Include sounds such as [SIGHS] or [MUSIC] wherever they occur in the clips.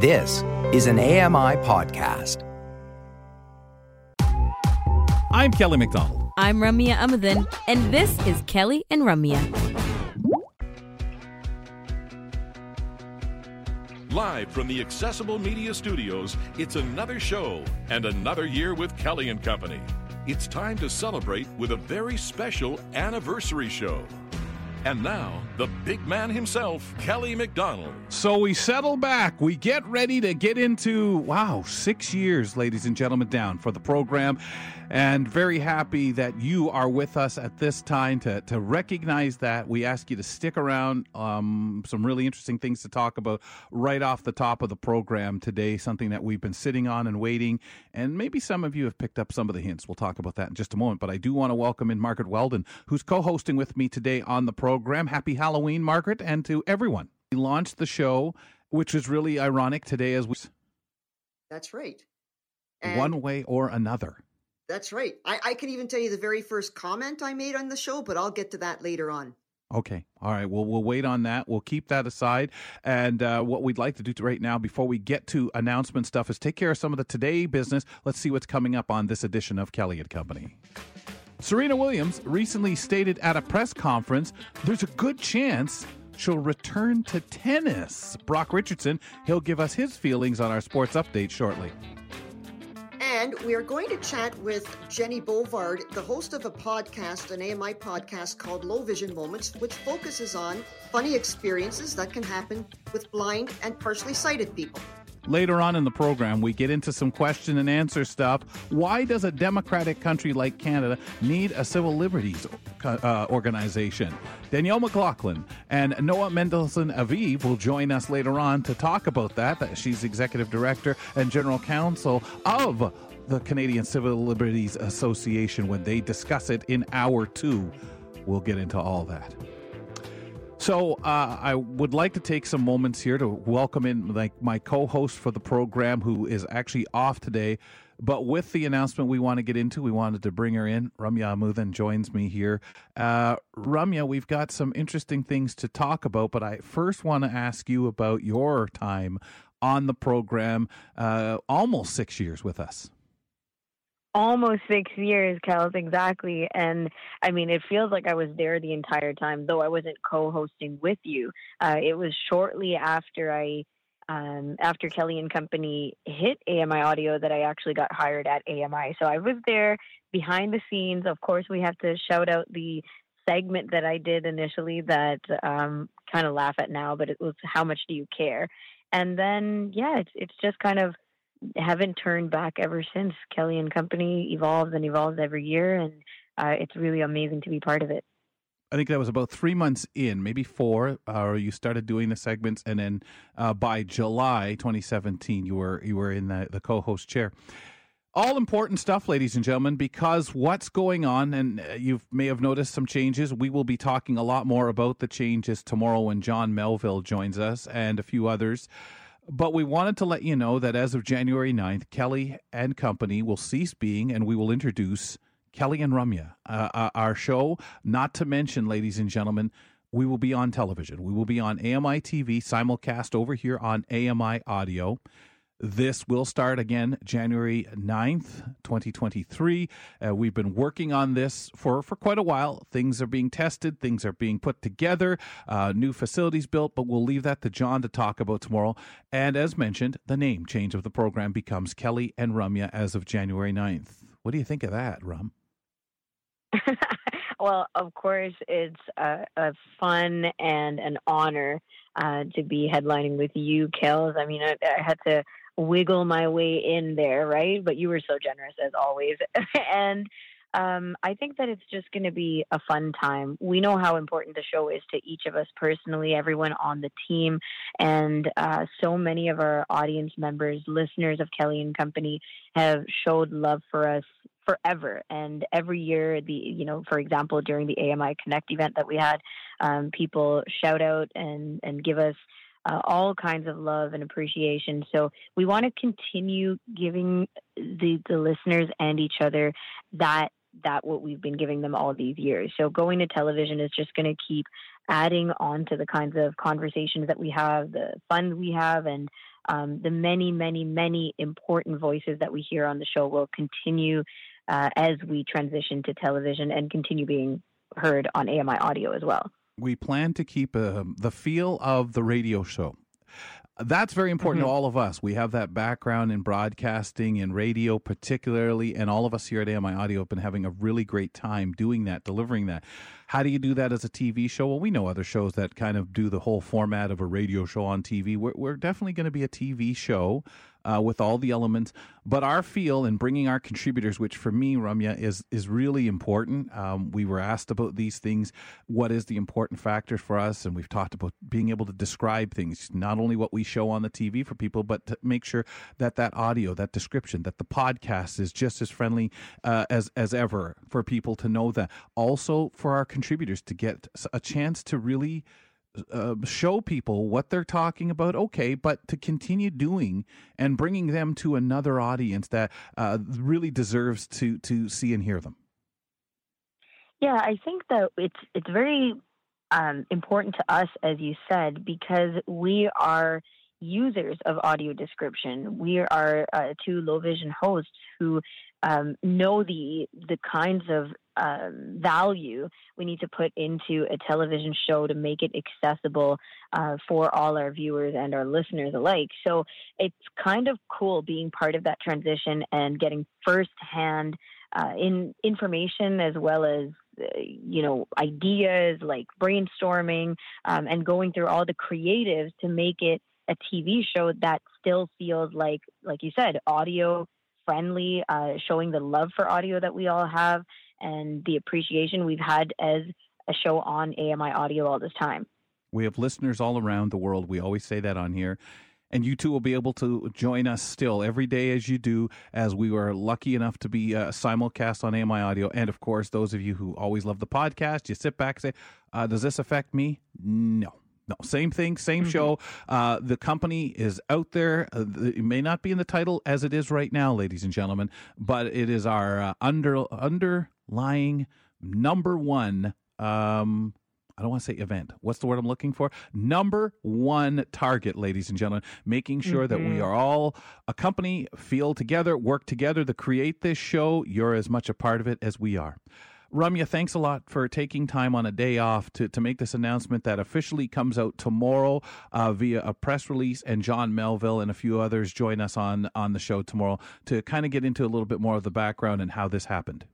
This is an AMI podcast. I'm Kelly McDonald. I'm Ramya Amuthan, and this is Kelly and Ramya. Live from the Accessible Media Studios, it's another show and another year with Kelly and Company. It's time to celebrate with a very special anniversary show. And now, the big man himself, Kelly McDonald. So we settle back. We get ready to get into, wow, six years, ladies and gentlemen, down for the program. And very happy that you are with us at this time to, to recognize that. We ask you to stick around. Um, some really interesting things to talk about right off the top of the program today, something that we've been sitting on and waiting. And maybe some of you have picked up some of the hints. We'll talk about that in just a moment. But I do want to welcome in Margaret Weldon, who's co hosting with me today on the program. Happy Halloween, Margaret, and to everyone. We launched the show, which is really ironic today as we. That's right. And one way or another. That's right. I, I can even tell you the very first comment I made on the show, but I'll get to that later on. Okay. All right. Well, we'll wait on that. We'll keep that aside. And uh, what we'd like to do right now, before we get to announcement stuff, is take care of some of the today business. Let's see what's coming up on this edition of Kelly and Company. Serena Williams recently stated at a press conference there's a good chance she'll return to tennis. Brock Richardson, he'll give us his feelings on our sports update shortly. And we are going to chat with Jenny Bovard, the host of a podcast, an AMI podcast called Low Vision Moments, which focuses on funny experiences that can happen with blind and partially sighted people. Later on in the program, we get into some question and answer stuff. Why does a democratic country like Canada need a civil liberties uh, organization? Danielle McLaughlin and Noa Mendelsohn Aviv will join us later on to talk about that. She's executive director and general counsel of the Canadian Civil Liberties Association when they discuss it in hour two. We'll get into all that. So uh, I would like to take some moments here to welcome in like my co-host for the program, who is actually off today. But with the announcement we want to get into, we wanted to bring her in. Ramya Amuthan joins me here. Uh, Ramya, we've got some interesting things to talk about, but I first want to ask you about your time on the program, uh, almost six years with us almost six years, Kels, exactly. And I mean, it feels like I was there the entire time, though I wasn't co-hosting with you. Uh, it was shortly after I, um, after Kelly and Company hit AMI Audio that I actually got hired at AMI. So I was there behind the scenes. Of course, we have to shout out the segment that I did initially that um, kind of laugh at now, but it was how much do you care? And then yeah, it's it's just kind of haven't turned back ever since. Kelly and Company evolves and evolves every year, and uh, it's really amazing to be part of it. I think that was about three months in, maybe four, or uh, you started doing the segments, and then uh, by July 2017, you were you were in the, the co-host chair. All important stuff, ladies and gentlemen, because what's going on, and uh, you may have noticed some changes. We will be talking a lot more about the changes tomorrow when John Melville joins us and a few others. But we wanted to let you know that as of January 9th, Kelly and Company will cease being, and we will introduce Kelly and Ramya, uh, uh, our show. Not to mention, ladies and gentlemen, we will be on television. We will be on AMI TV, simulcast over here on AMI Audio. This will start again January 9th, 2023. Uh, we've been working on this for, for quite a while. Things are being tested, things are being put together, uh, new facilities built, but we'll leave that to John to talk about tomorrow. And as mentioned, the name change of the program becomes Kelly and Ramya as of January 9th. What do you think of that, Rum? [LAUGHS] well, of course, it's a, a, fun and an honor uh, to be headlining with you, Kels. I mean, I, I had to wiggle my way in there, right? But you were so generous as always. [LAUGHS] and um, I think that it's just going to be a fun time. We know how important the show is to each of us personally, everyone on the team, and uh, so many of our audience members, listeners of Kelly and Company, have showed love for us forever. And every year, the you know, for example, during the AMI Connect event that we had, um, people shout out and and give us uh, all kinds of love and appreciation. So we want to continue giving the, the listeners and each other that that what we've been giving them all these years. So going to television is just going to keep adding on to the kinds of conversations that we have, the fun we have, and um, the many, many, many important voices that we hear on the show will continue uh, as we transition to television and continue being heard on AMI audio as well. We plan to keep uh, the feel of the radio show. That's very important Mm-hmm. to all of us. We have that background in broadcasting, and radio, particularly, and all of us here at AMI Audio have been having a really great time doing that, delivering that. How do you do that as a TV show? Well, we know other shows that kind of do the whole format of a radio show on TV. We're, we're definitely going to be a TV show uh, with all the elements, but our feel and bringing our contributors, which for me, Ramya, is is really important. Um, we were asked about these things. What is the important factor for us? And we've talked about being able to describe things, not only what we show on the TV for people, but to make sure that that audio, that description, that the podcast is just as friendly uh, as as ever for people to know that. Also for our contributors to get a chance to really uh, show people what they're talking about, okay, but to continue doing and bringing them to another audience that uh, really deserves to to see and hear them. Yeah, I think that it's it's very um, important to us, as you said, because we are users of audio description. We are uh, two low vision hosts who um, know the the kinds of um, value we need to put into a television show to make it accessible uh, for all our viewers and our listeners alike. So it's kind of cool being part of that transition and getting firsthand uh, in information as well as uh, you know ideas like brainstorming um, and going through all the creatives to make it a TV show that still feels like like you said audio friendly uh, showing the love for audio that we all have and the appreciation we've had as a show on AMI audio all this time. We have listeners all around the world. We always say that on here. And you too will be able to join us still every day as you do, as we were lucky enough to be uh, simulcast on AMI Audio. And of course, those of you who always love the podcast, you sit back and say, uh, Does this affect me? No. No, same thing, same show. Uh, the company is out there. Uh, the- it may not be in the title as it is right now, ladies and gentlemen, but it is our uh, under underlying number one. Um, I don't want to say event. What's the word I'm looking for? Number one target, ladies and gentlemen, making sure that we are all a company, feel together, work together to create this show. You're as much a part of it as we are. Ramya, thanks a lot for taking time on a day off to, to make this announcement that officially comes out tomorrow uh, via a press release. And John Melville and a few others join us on, on the show tomorrow to kind of get into a little bit more of the background and how this happened.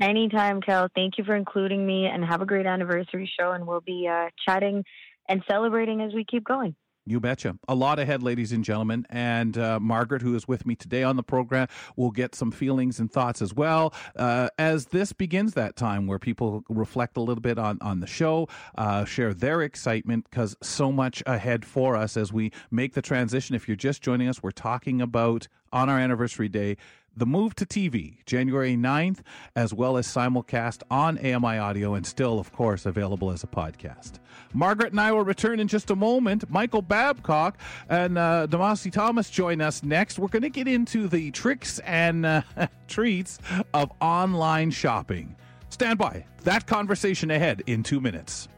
Anytime, Kel. Thank you for including me and have a great anniversary show. And we'll be uh, chatting and celebrating as we keep going. You betcha. A lot ahead, ladies and gentlemen. And uh, Margaret, who is with me today on the program, will get some feelings and thoughts as well uh, as this begins that time where people reflect a little bit on, on the show, uh, share their excitement because so much ahead for us as we make the transition. If you're just joining us, we're talking about on our anniversary day the move to TV, January 9th, as well as simulcast on AMI Audio and still, of course, available as a podcast. Margaret and I will return in just a moment. Michael Babcock and uh, Damasi Thomas join us next. We're going to get into the tricks and uh, [LAUGHS] treats of online shopping. Stand by. That conversation ahead in two minutes.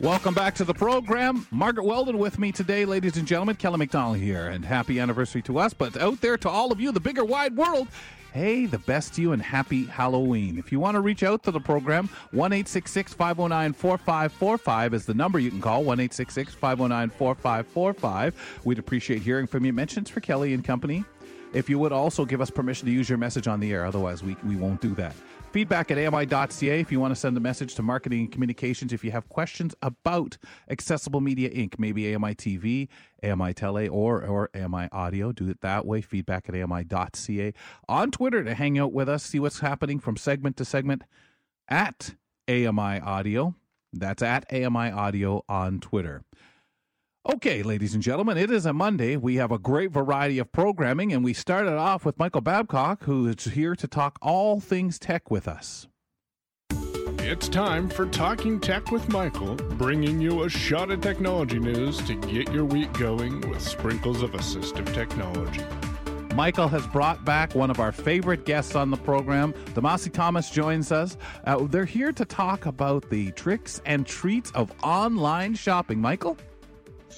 Welcome back to the program. Margaret Weldon with me today, ladies and gentlemen. Kelly McDonald here, and happy anniversary to us, but out there to all of you, the bigger wide world. Hey, the best to you and happy Halloween. If you want to reach out to the program, 1 509 4545 is the number you can call 1 509 4545. We'd appreciate hearing from you. Mentions for Kelly and company. If you would also give us permission to use your message on the air, otherwise, we, we won't do that. Feedback at AMI.ca if you want to send a message to marketing and communications. If you have questions about Accessible Media Inc., maybe AMI TV, AMI Tele, or, or AMI Audio, do it that way. Feedback at AMI.ca. On Twitter to hang out with us, see what's happening from segment to segment at AMI Audio. That's at AMI Audio on Twitter. Okay, ladies and gentlemen, it is a Monday. We have a great variety of programming, and we started off with Michael Babcock, who is here to talk all things tech with us. It's time for Talking Tech with Michael, bringing you a shot of technology news to get your week going with sprinkles of assistive technology. Michael has brought back one of our favorite guests on the program. Damasi Thomas joins us. Uh, they're here to talk about the tricks and treats of online shopping. Michael?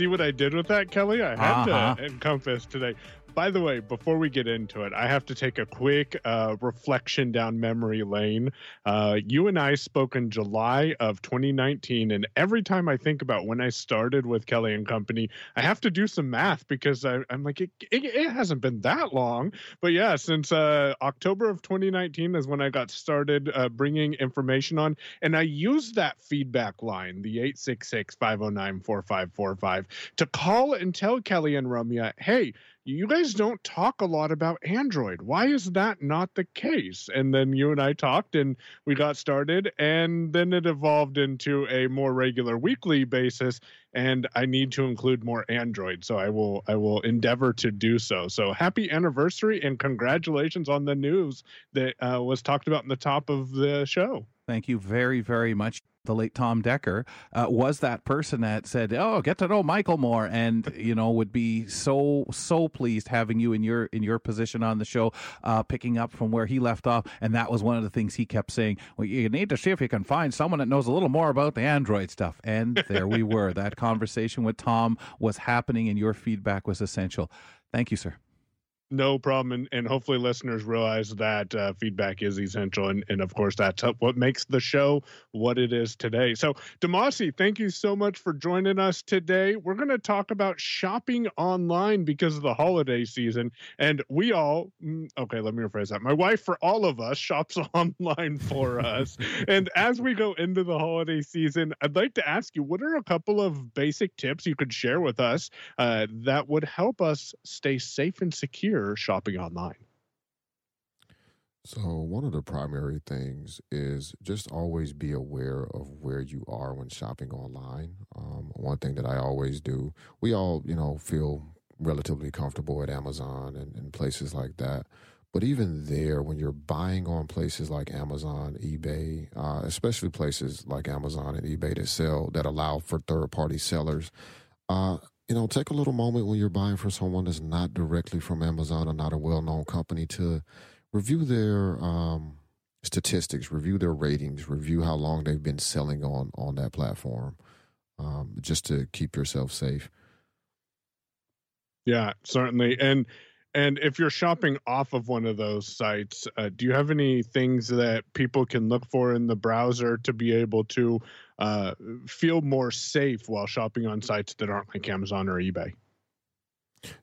See what I did with that, Kelly? I had Uh-huh. to encompass today. By the way, before we get into it, I have to take a quick uh, reflection down memory lane. Uh, you and I spoke in July of 2019, and every time I think about when I started with Kelly and Company, I have to do some math because I, I'm like, it, it, it hasn't been that long. But yeah, since uh, October of 2019 is when I got started uh, bringing information on, and I used that feedback line, the 866 509 4545, to call and tell Kelly and Ramya, hey, you guys don't talk a lot about Android. Why is that not the case? And then you and I talked and we got started, and then it evolved into a more regular weekly basis. And I need to include more Android, so I will I will endeavor to do so. So happy anniversary and congratulations on the news that uh, was talked about in the top of the show. Thank you very, very much. The late Tom Decker uh, was that person that said, "Oh, get to know Michael more," and you know would be so so pleased having you in your in your position on the show, uh, picking up from where he left off. And that was one of the things he kept saying. Well, you need to see if you can find someone that knows a little more about the Android stuff. And there we were. That conversation with Tom was happening, and your feedback was essential. Thank you, sir. No problem, and, and hopefully listeners realize that uh, feedback is essential, and, and of course that's what makes the show what it is today. So, Demasi, thank you so much for joining us today. We're going to talk about shopping online because of the holiday season, and we all mm, okay. Let me rephrase that. My wife, for all of us, shops [LAUGHS] online for us, and as we go into the holiday season, I'd like to ask you, what are a couple of basic tips you could share with us uh, that would help us stay safe and secure shopping online? So, one of the primary things is just always be aware of where you are when shopping online. Um, one thing that I always do, we all, you know, feel relatively comfortable at Amazon and, and places like that. But even there, when you're buying on places like Amazon, eBay, uh, especially places like Amazon and eBay that sell, that allow for third party sellers, uh, you know, take a little moment when you're buying from someone that's not directly from Amazon or not a well known company to review their um, statistics, review their ratings, review how long they've been selling on on that platform, um, just to keep yourself safe. Yeah, certainly. And and if you're shopping off of one of those sites, uh, do you have any things that people can look for in the browser to be able to uh, feel more safe while shopping on sites that aren't like Amazon or eBay?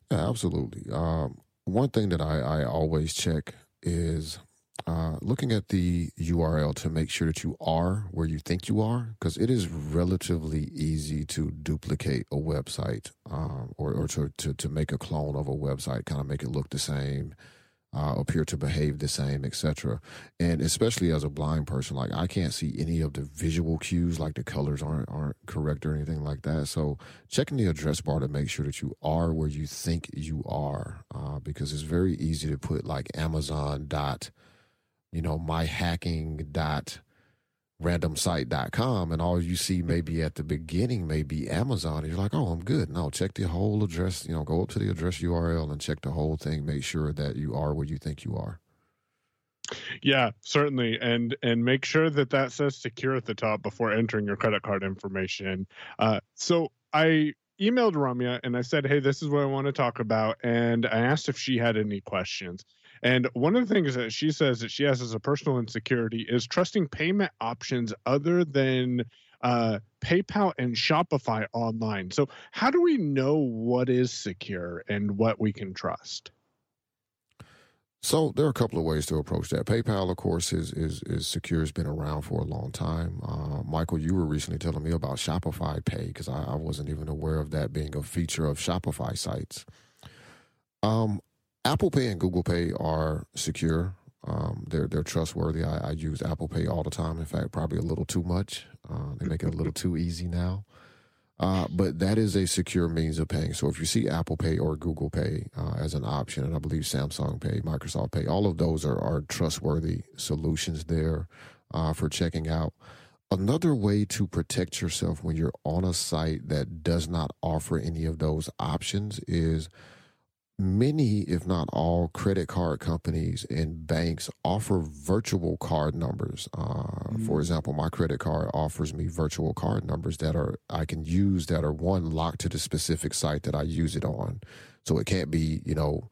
Absolutely. Um, one thing that I, I always check is uh, looking at the URL to make sure that you are where you think you are, because it is relatively easy to duplicate a website um, or, or to, to, to make a clone of a website, kind of make it look the same, uh, appear to behave the same, etc. And especially as a blind person, like I can't see any of the visual cues, like the colors aren't aren't correct or anything like that. So checking the address bar to make sure that you are where you think you are, uh, because it's very easy to put like Amazon dot you know, my hacking dot randomsite.com and all you see maybe at the beginning may be Amazon and you're like, oh, I'm good. No, check the whole address, you know, go up to the address URL and check the whole thing. Make sure that you are where you think you are. Yeah, certainly, and and make sure that that says secure at the top before entering your credit card information. Uh, so I emailed Ramya and I said, hey, this is what I want to talk about, and I asked if she had any questions. And one of the things that she says that she has as a personal insecurity is trusting payment options other than uh, PayPal and Shopify online. So, how do we know what is secure and what we can trust? So there are a couple of ways to approach that. PayPal, of course, is is is secure. Has been around for a long time. Uh, Michael, you were recently telling me about Shopify Pay because I, I, wasn't even aware of that being a feature of Shopify sites. Um, Apple Pay and Google Pay are secure. Um, they're they're trustworthy. I, I, use Apple Pay all the time. In fact, probably a little too much. Uh, they make it a little too easy now. Uh, but that is a secure means of paying. So if you see Apple Pay or Google Pay uh, as an option, and I believe Samsung Pay, Microsoft Pay, all of those are, are trustworthy solutions there uh, for checking out. Another way to protect yourself when you're on a site that does not offer any of those options is many, if not all, credit card companies and banks offer virtual card numbers. Uh, mm-hmm. For example, my credit card offers me virtual card numbers that are I can use that are one locked to the specific site that I use it on. So it can't be, you know,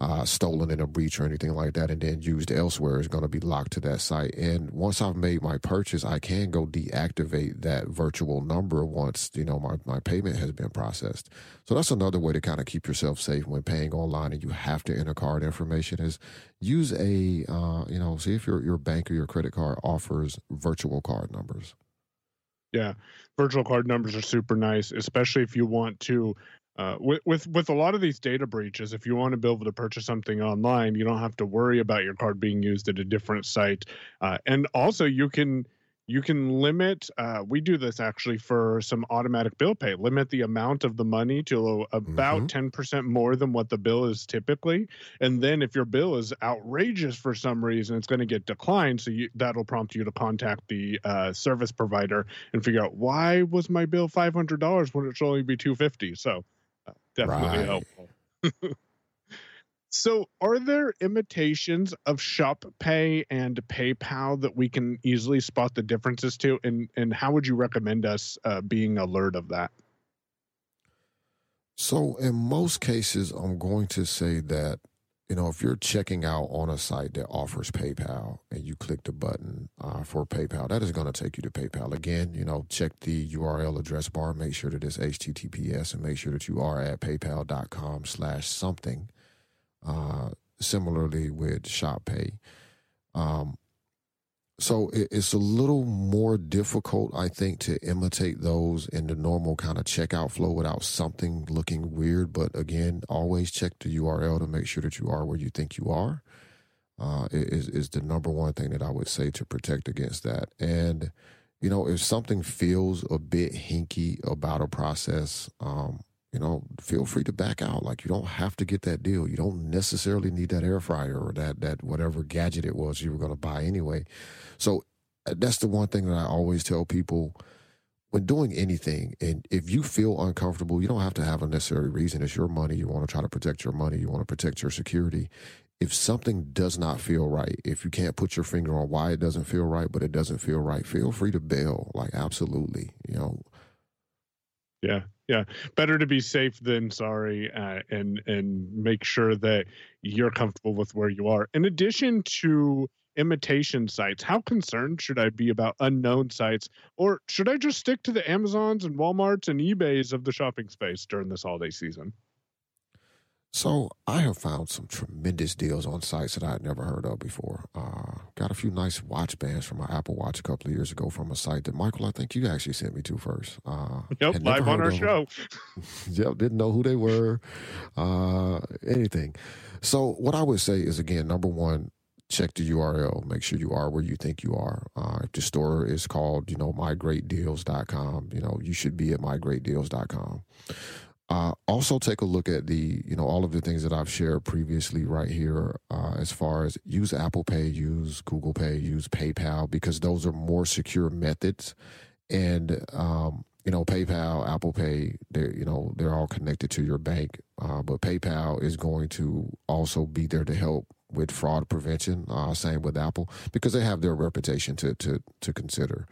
uh, stolen in a breach or anything like that and then used elsewhere is going to be locked to that site. And once I've made my purchase, I can go deactivate that virtual number once, you know, my, my payment has been processed. So that's another way to kind of keep yourself safe when paying online and you have to enter card information is use a, uh, you know, see if your, your bank or your credit card offers virtual card numbers. Yeah, virtual card numbers are super nice, especially if you want to uh, with, with with a lot of these data breaches, if you want to be able to purchase something online, you don't have to worry about your card being used at a different site, uh, and also you can you can limit. Uh, we do this actually for some automatic bill pay. Limit the amount of the money to about mm-hmm. 10 percent more than what the bill is typically, and then if your bill is outrageous for some reason, it's going to get declined. So you, that'll prompt you to contact the uh, service provider and figure out why was my bill five hundred dollars when it should only be two fifty. So definitely right. helpful. [LAUGHS] so, are there imitations of Shop Pay and PayPal that we can easily spot the differences to, and and how would you recommend us uh, being alert of that? So, in most cases, I'm going to say that you know, if you're checking out on a site that offers PayPal and you click the button uh, for PayPal, that is going to take you to PayPal. Again, you know, check the URL address bar, make sure that it's HTTPS, and make sure that you are at PayPal.com slash something. Uh, similarly with ShopPay. Um, so it's a little more difficult, I think, to imitate those in the normal kind of checkout flow without something looking weird. But again, always check the URL to make sure that you are where you think you are. Uh, is is the number one thing that I would say to protect against that. And you know, if something feels a bit hinky about a process, um, you know, feel free to back out. Like you don't have to get that deal. You don't necessarily need that air fryer or that that whatever gadget it was you were going to buy anyway. So uh, that's the one thing that I always tell people when doing anything. And if you feel uncomfortable, you don't have to have a necessary reason. It's your money. You want to try to protect your money. You want to protect your security. If something does not feel right, if you can't put your finger on why it doesn't feel right, but it doesn't feel right, feel free to bail. Like absolutely, you know. Yeah, yeah better to be safe than sorry uh, and and make sure that you're comfortable with where you are. In addition to imitation sites how concerned should i be about unknown sites? Or should i just stick to the amazons and walmarts and ebays of the shopping space during this holiday season so I have found some tremendous deals on sites that I had never heard of before. Uh, got a few nice watch bands from my Apple Watch a couple of years ago from a site that Michael, I think you actually sent me to first. Uh, [LAUGHS] yep, live on our show. [LAUGHS] yep, didn't know who they were, uh, anything. So what I would say is again, number one, check the URL. Make sure you are where you think you are. Uh, if the store is called, you know, mygreatdeals.com, you know, you should be at mygreatdeals.com. Uh, also, take a look at the you know all of the things that I've shared previously right here, uh, as far as use Apple Pay, use Google Pay, use PayPal because those are more secure methods, and um, you know PayPal, Apple Pay, they're, you know they're all connected to your bank, uh, but PayPal is going to also be there to help with fraud prevention. Uh, same with Apple because they have their reputation to to to consider.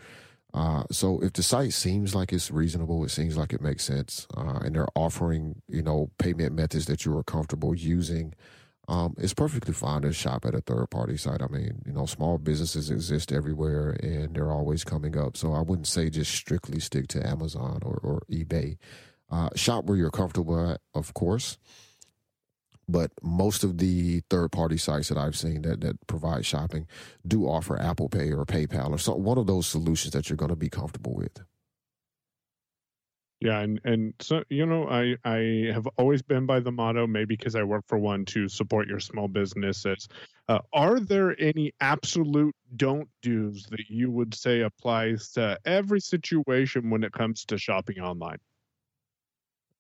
Uh, so if the site seems like it's reasonable, it seems like it makes sense, uh, and they're offering you know payment methods that you are comfortable using, um, it's perfectly fine to shop at a third party site. I mean, you know, small businesses exist everywhere, and they're always coming up. So I wouldn't say just strictly stick to Amazon or, or eBay. Uh, shop where you're comfortable at, of course. But most of the third party sites that I've seen that, that provide shopping do offer Apple Pay or PayPal or some, one of those solutions that you're going to be comfortable with. Yeah, and and so you know, I I have always been by the motto, maybe because I work for one, to support your small businesses. Uh, are there any absolute don't do's that you would say applies to every situation when it comes to shopping online?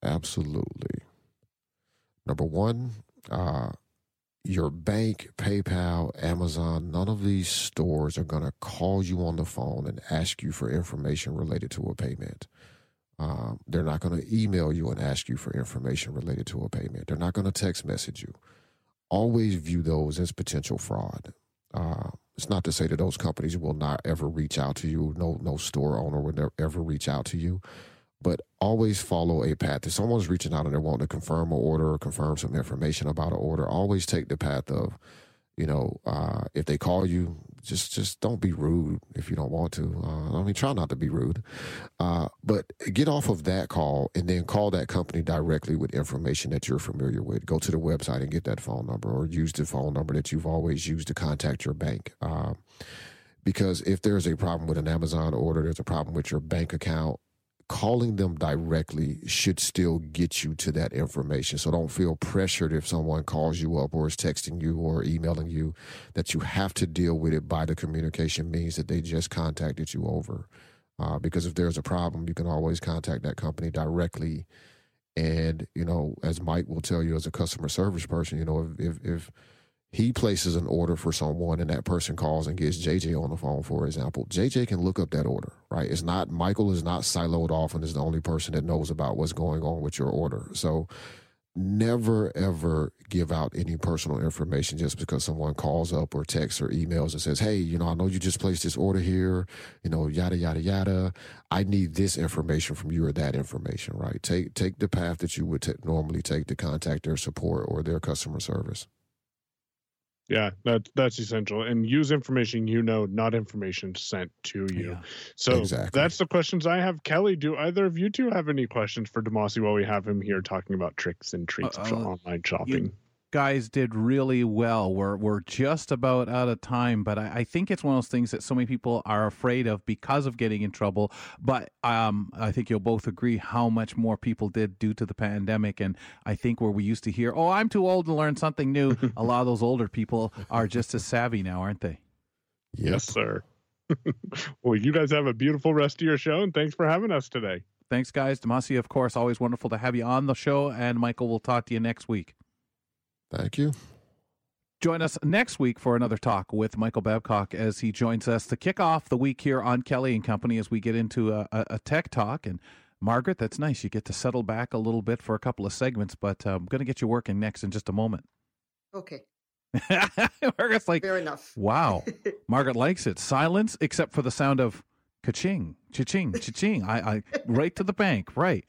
Absolutely. Number one, uh, your bank, PayPal, Amazon, none of these stores are going to call you on the phone and ask you for information related to a payment. Um, they're not going to email you and ask you for information related to a payment. They're not going to text message you. Always view those as potential fraud. Uh, it's not to say that those companies will not ever reach out to you. No, no store owner will ever reach out to you but always follow a path. If someone's reaching out and they're wanting to confirm an order or confirm some information about an order, always take the path of, you know, uh, if they call you, just just don't be rude if you don't want to. Uh, I mean, try not to be rude, uh, but get off of that call and then call that company directly with information that you're familiar with. Go to the website and get that phone number, or use the phone number that you've always used to contact your bank. Uh, because if there's a problem with an Amazon order, there's a problem with your bank account, calling them directly should still get you to that information. So don't feel pressured if someone calls you up or is texting you or emailing you that you have to deal with it by the communication means that they just contacted you over. Uh, because if there's a problem, you can always contact that company directly. And, you know, as Mike will tell you as a customer service person, you know, if, if, if he places an order for someone and that person calls and gets JJ on the phone, for example, JJ can look up that order, right? It's not, Michael is not siloed off and is the only person that knows about what's going on with your order. So never ever give out any personal information just because someone calls up or texts or emails and says, Hey, you know, I know you just placed this order here, you know, yada, yada, yada. I need this information from you or that information, right? Take, take the path that you would t- normally take to contact their support or their customer service. Yeah, that that's essential. And use information you know, not information sent to you. Yeah, so exactly. that's the questions I have. Kelly, do either of you two have any questions for Demasi while we have him here talking about tricks and treats uh, uh, online shopping? You, guys did really well. We're we're just about out of time, but I, I, think it's one of those things that so many people are afraid of because of getting in trouble. But um, I think you'll both agree how much more people did due to the pandemic. And I think where we used to hear, "Oh, I'm too old to learn something new," a lot of those older people are just as savvy now, aren't they? Yes, sir. [LAUGHS] well, you guys have a beautiful rest of your show, and thanks for having us today. Thanks, guys. Demasi, of course, always wonderful to have you on the show. And Michael, we'll talk to you next week. Thank you. Join us next week for another talk with Michael Babcock as he joins us to kick off the week here on Kelly and Company as we get into a, a, a tech talk. And Margaret, that's nice. You get to settle back a little bit for a couple of segments, but um, I'm going to get you working next in just a moment. Okay. [LAUGHS] Margaret's like, fair enough. Wow. [LAUGHS] Margaret likes it. Silence, except for the sound of Ka-ching, cha-ching, cha-ching. I, I, right to the bank, right.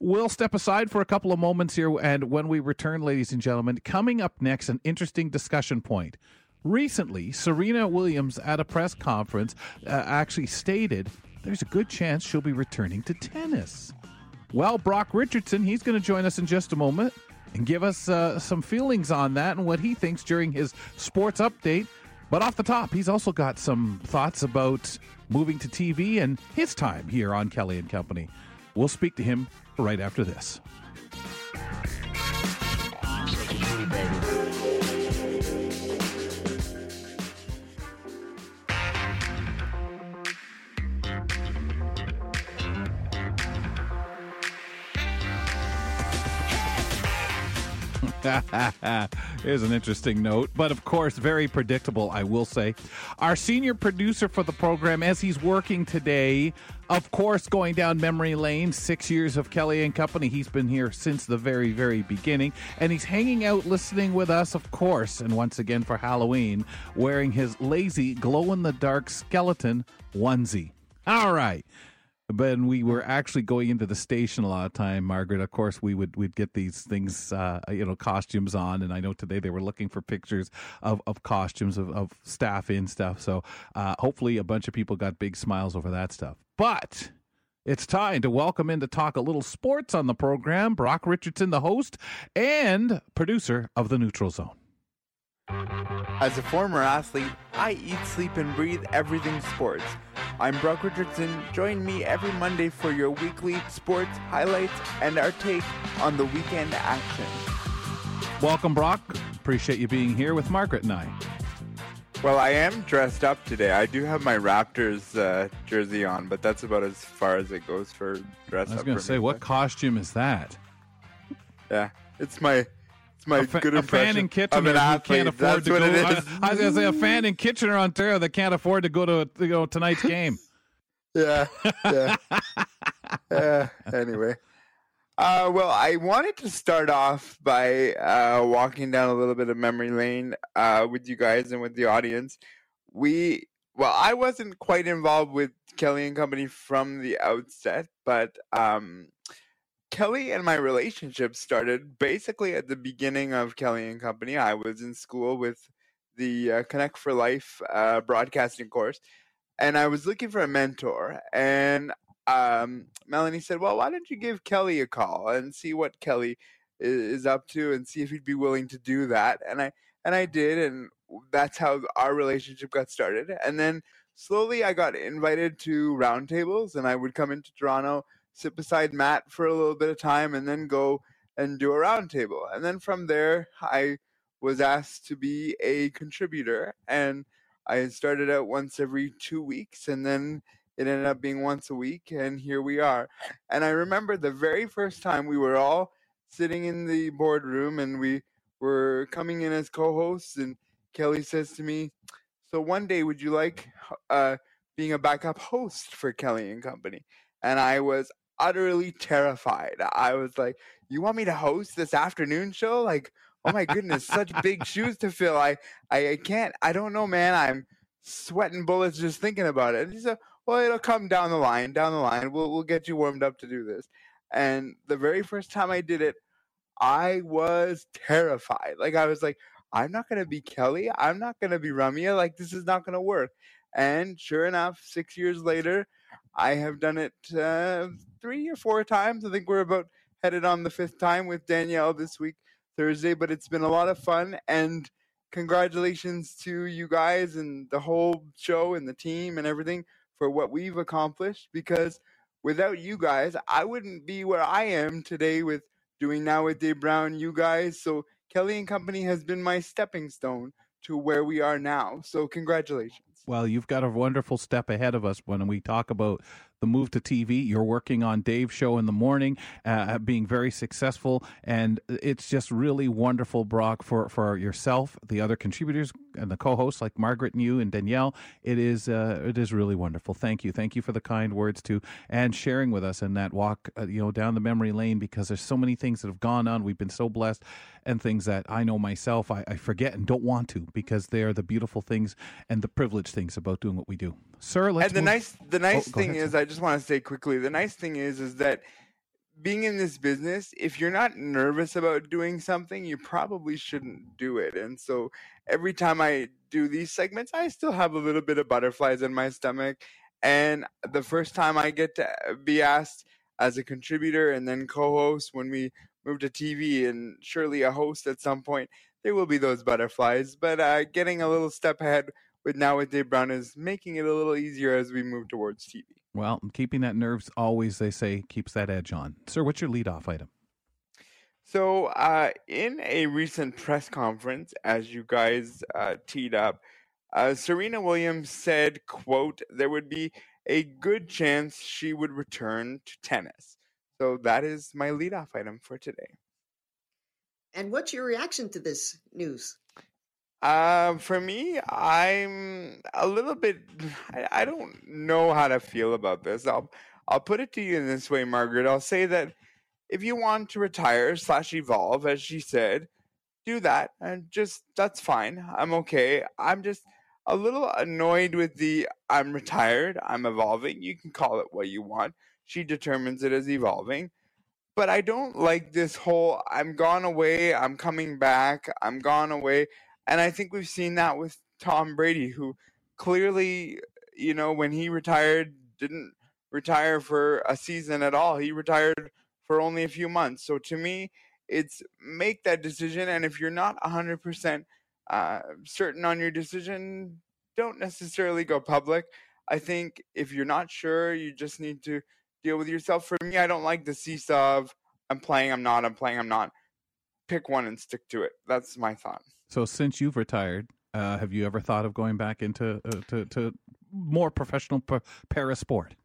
We'll step aside for a couple of moments here, and when we return, ladies and gentlemen, coming up next, an interesting discussion point. Recently, Serena Williams at a press conference uh, actually stated there's a good chance she'll be returning to tennis. Well, Brock Richardson, he's going to join us in just a moment and give us uh, some feelings on that and what he thinks during his sports update. But off the top, he's also got some thoughts about moving to TV and his time here on Kelly and Company. We'll speak to him right after this. [LAUGHS] Here's an interesting note, but of course, very predictable, I will say. Our senior producer for the program, as he's working today, of course, going down memory lane, six years of Kelly and Company. He's been here since the very, very beginning, and he's hanging out listening with us, of course, and once again for Halloween, wearing his lazy glow in the dark skeleton onesie. All right when we were actually going into the station a lot of time, Margaret, of course, we would we'd get these things, uh, you know, costumes on, and I know today they were looking for pictures of, of costumes of, of staff in stuff. So uh, hopefully, a bunch of people got big smiles over that stuff. But it's time to welcome in to talk a little sports on the program. Brock Richardson, the host and producer of the Neutral Zone. As a former athlete, I eat, sleep, and breathe everything sports. I'm Brock Richardson. Join me every Monday for your weekly sports highlights and our take on the weekend action. Welcome, Brock. Appreciate you being here with Margaret and I. Well, I am dressed up today. I do have my Raptors uh, jersey on, but that's about as far as it goes for dress up. I was going to say, what costume is that? Yeah, it's my It's my a, fa- good a fan in Kitchener athlete. can't afford That's to what go. it I. I was gonna say a fan in Kitchener, Ontario, that can't afford to go to you know tonight's game. [LAUGHS] [LAUGHS] yeah, yeah. uh, anyway, uh, well, I wanted to start off by uh, walking down a little bit of memory lane uh, with you guys and with the audience. We, well, I wasn't quite involved with Kelly and Company from the outset, but um, Kelly and my relationship started basically at the beginning of Kelly and Company. I was in school with the uh, Connect for Life uh, broadcasting course, and I was looking for a mentor. And um, Melanie said, "Well, why don't you give Kelly a call and see what Kelly i- is up to, and see if he'd be willing to do that?" And I and I did, and that's how our relationship got started. And then slowly, I got invited to roundtables, and I would come into Toronto, sit beside Matt for a little bit of time, and then go and do a roundtable. And then from there, I was asked to be a contributor, and I started out once every two weeks, and then it ended up being once a week, and here we are. And I remember the very first time we were all sitting in the boardroom, and we were coming in as co-hosts, and Kelly says to me, "So one day, would you like uh, being a backup host for Kelly and Company?" And I was utterly terrified. I was like, "You want me to host this afternoon show? Like, oh my goodness, such big shoes to fill. I, I, I can't. I don't know, man. I'm sweating bullets just thinking about it." And he said, "Well, it'll come down the line. Down the line, we'll we'll get you warmed up to do this." And the very first time I did it, I was terrified. Like I was like, I'm not gonna be Kelly. I'm not gonna be Ramya. Like this is not gonna work. And sure enough, six years later, I have done it uh, three or four times. I think we're about headed on the fifth time with Danielle this week, Thursday. But it's been a lot of fun and congratulations to you guys and the whole show and the team and everything for what we've accomplished because without you guys, I wouldn't be where I am today with doing now with Dave Brown, you guys. So Kelly and Company has been my stepping stone to where we are now. So congratulations. Well, you've got a wonderful step ahead of us when we talk about the move to TV. You're working on Dave's show in the morning, uh, being very successful, and it's just really wonderful, Brock, for, for yourself, the other contributors, and the co-hosts like Margaret and you and Danielle. It is uh, it is really wonderful. Thank you, thank you for the kind words too, and sharing with us in that walk, uh, you know, down the memory lane because there's so many things that have gone on. We've been so blessed, and things that I know myself I, I forget and don't want to because they're the beautiful things and the privileged things about doing what we do. Sir, let's and the move- nice the nice Oh, thing ahead, is, I just want to say quickly, the nice thing is is that being in this business, if you're not nervous about doing something, you probably shouldn't do it. And so every time I do these segments, I still have a little bit of butterflies in my stomach. And the first time I get to be asked as a contributor and then co-host when we move to TV and surely a host at some point, there will be those butterflies. But uh, getting a little step ahead with now with Dave Brown is making it a little easier as we move towards TV. Well, keeping that nerves always, they say, keeps that edge on. Sir, what's your leadoff item? So, uh, in a recent press conference, as you guys uh, teed up, uh, Serena Williams said, "quote There would be a good chance she would return to tennis." So that is my leadoff item for today. And what's your reaction to this news? Um, for me, I'm a little bit. [SIGHS] I, I don't know how to feel about this. I'll I'll put it to you in this way, Margaret. I'll say that if you want to retire slash evolve, as she said, do that, and just that's fine. I'm okay. I'm just a little annoyed with the I'm retired. I'm evolving. You can call it what you want. She determines it as evolving. But I don't like this whole I'm gone away, I'm coming back, I'm gone away. And I think we've seen that with Tom Brady, who clearly, you know, when he retired, didn't retire for a season at all. He retired for only a few months. So to me, it's make that decision. And if you're not 100% uh, certain on your decision, don't necessarily go public. I think if you're not sure, you just need to deal with yourself. For me, I don't like the seesaw of I'm playing, I'm not, I'm playing, I'm not. Pick one and stick to it. That's my thought. So, since you've retired, uh, have you ever thought of going back into uh, to, to more professional pa- para sport?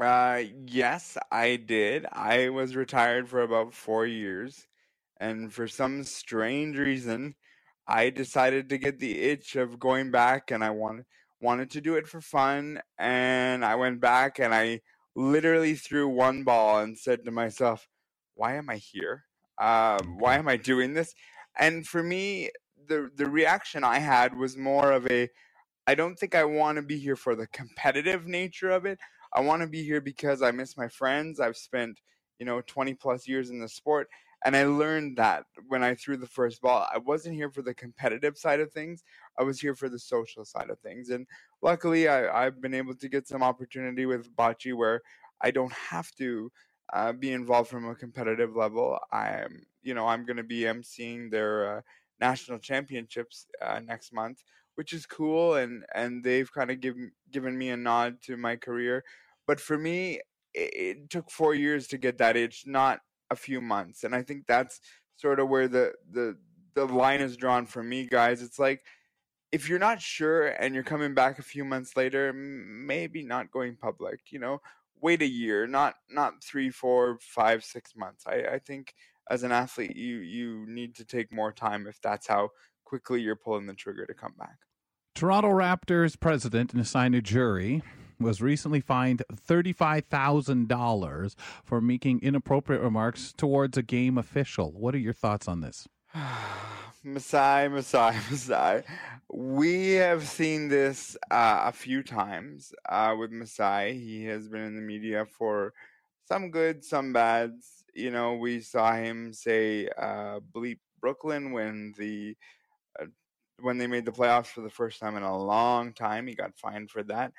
Uh, yes, I did. I was retired for about four years, and for some strange reason, I decided to get the itch of going back, and I wanted wanted to do it for fun. And I went back, and I literally threw one ball and said to myself, "Why am I here? Um, why am I doing this?" And for me, the the reaction I had was more of a I don't think I want to be here for the competitive nature of it. I want to be here because I miss my friends. I've spent, you know, 20 plus years in the sport and I learned that when I threw the first ball. I wasn't here for the competitive side of things. I was here for the social side of things. And luckily I, have been able to get some opportunity with Bocce where I don't have to uh, be involved from a competitive level. I'm, you know, I'm going to be emceeing their uh, national championships uh, next month, which is cool. And and they've kind of given given me a nod to my career. But for me, it, it took four years to get that itch, not a few months. And I think that's sort of where the the the line is drawn for me, guys. It's like if you're not sure and you're coming back a few months later, maybe not going public. You know, wait a year, not not three, four, five, six months. I, I think as an athlete, you you need to take more time if that's how quickly you're pulling the trigger to come back. Toronto Raptors president Masai Ujiri was recently fined $35,000 for making inappropriate remarks towards a game official. What are your thoughts on this? [SIGHS] Masai, Masai, Masai. We have seen this uh, a few times uh, with Masai. He has been in the media for some good, some bads. You know, we saw him say uh, "bleep Brooklyn" when the uh, when they made the playoffs for the first time in a long time. He got fined for that.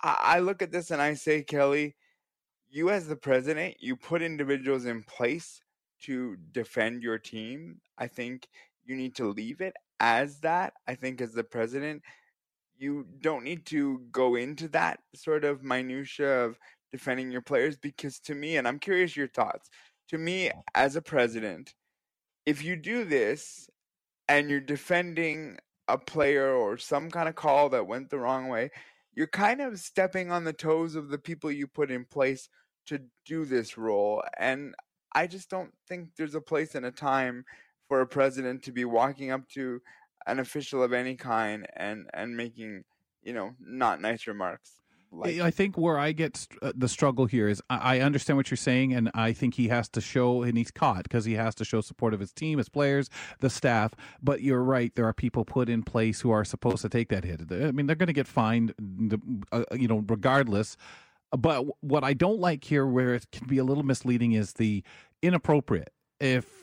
I look at this and I say, Kelly, you as the president, you put individuals in place to defend your team. I think you need to leave it as that. I think as the president, you don't need to go into that sort of minutia of defending your players because to me, and I'm curious your thoughts, to me as a president, if you do this and you're defending a player or some kind of call that went the wrong way, you're kind of stepping on the toes of the people you put in place to do this role. And I just don't think there's a place and a time for a president to be walking up to an official of any kind and and making you know not nice remarks. Like, I think where I get st- uh, the struggle here is I, understand what you're saying, and I think he has to show, and he's caught because he has to show support of his team, his players, the staff. But you're right; there are people put in place who are supposed to take that hit. I mean, they're going to get fined, uh, you know, regardless. But what I don't like here, where it can be a little misleading, is the inappropriate. If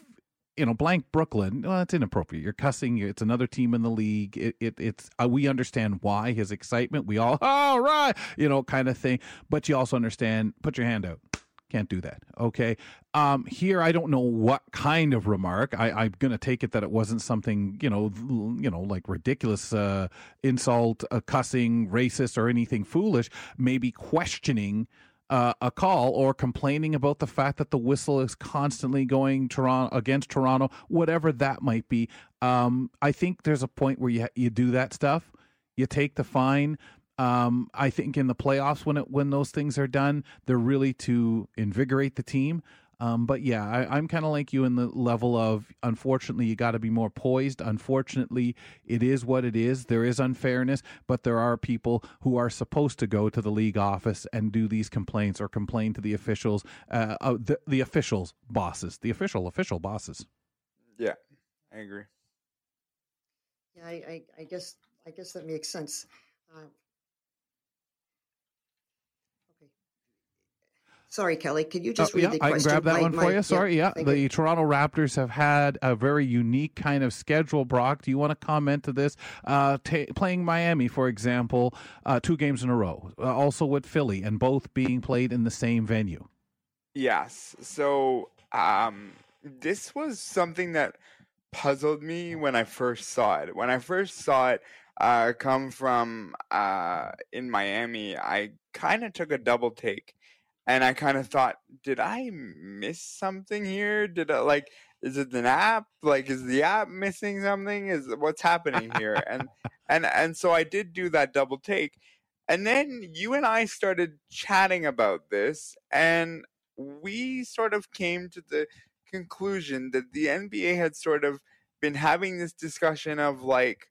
you know, blank Brooklyn, well, it's inappropriate. You're cussing. It's another team in the league. It, it it's uh, we understand why his excitement. We all [LAUGHS] all right, you know, kind of thing. But you also understand. Put your hand out. Can't do that. Okay. Um, here, I don't know what kind of remark. I, am to take it that it wasn't something, you know, you know, like ridiculous uh, insult, uh, cussing, racist, or anything foolish. Maybe questioning uh, a call or complaining about the fact that the whistle is constantly going Toronto against Toronto, whatever that might be. Um, I think there's a point where you you do that stuff, you take the fine. Um, I think in the playoffs when it when those things are done, they're really to invigorate the team. Um, but yeah, I, am kind of like you in the level of unfortunately, you got to be more poised. Unfortunately, it is what it is. There is unfairness, but there are people who are supposed to go to the league office and do these complaints or complain to the officials, uh, uh, the, the officials' bosses, the official, official bosses. Yeah, I agree. Yeah, I, I, I guess I guess that makes sense. Uh, Sorry, Kelly. Could you just oh, read yeah, the question? I can grab that my, one for my, you. Sorry, yeah. The you. Toronto Raptors have had a very unique kind of schedule. Brock, do you want to comment to this? Uh, t- playing Miami, for example, uh, two games in a row. Uh, also with Philly, and both being played in the same venue. Yes. So um, this was something that puzzled me when I first saw it. When I first saw it uh, come from uh, in Miami, I kind of took a double take and I kind of thought, did I miss something here? Did I like? Is it an app? Like, is the app missing something? Is what's happening [LAUGHS] here? and and and so I did do that double take, and then you and I started chatting about this, and we sort of came to the conclusion that the NBA had sort of been having this discussion of like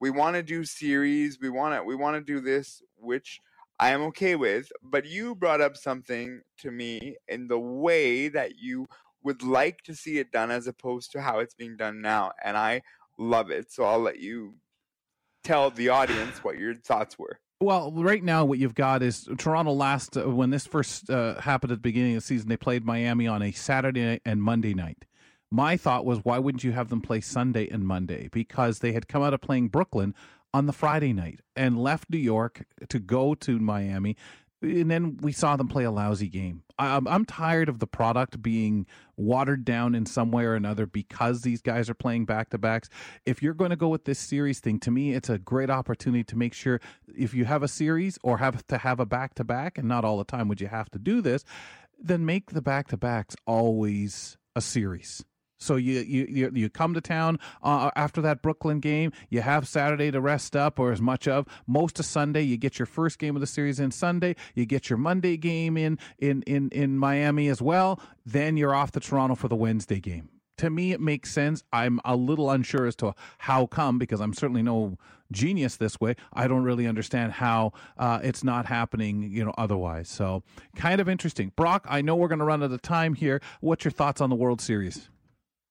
we want to do series, we want to we want to do this, which I am okay with. But you brought up something to me in the way that you would like to see it done as opposed to how it's being done now, and I love it. So I'll let you tell the audience what your thoughts were. Well, right now, what you've got is Toronto last, uh, when this first uh, happened at the beginning of the season, they played Miami on a Saturday and Monday night. My thought was, why wouldn't you have them play Sunday and Monday? Because they had come out of playing Brooklyn on the Friday night and left New York to go to Miami. And then we saw them play a lousy game. I'm, I'm tired of the product being watered down in some way or another because these guys are playing back to backs. If you're going to go with this series thing, to me, it's a great opportunity to make sure if you have a series or have to have a back to back, and not all the time would you have to do this, then make the back to backs always a series. So you you you come to town uh, after that Brooklyn game. You have Saturday to rest up, or as much of most of Sunday. You get your first game of the series in Sunday. You get your Monday game in in in in Miami as well. Then you're off to Toronto for the Wednesday game. To me, it makes sense. I'm a little unsure as to how come because I'm certainly no genius this way. I don't really understand how uh, it's not happening, you know, otherwise. So kind of interesting. Brock, I know we're going to run out of time here. What's your thoughts on the World Series?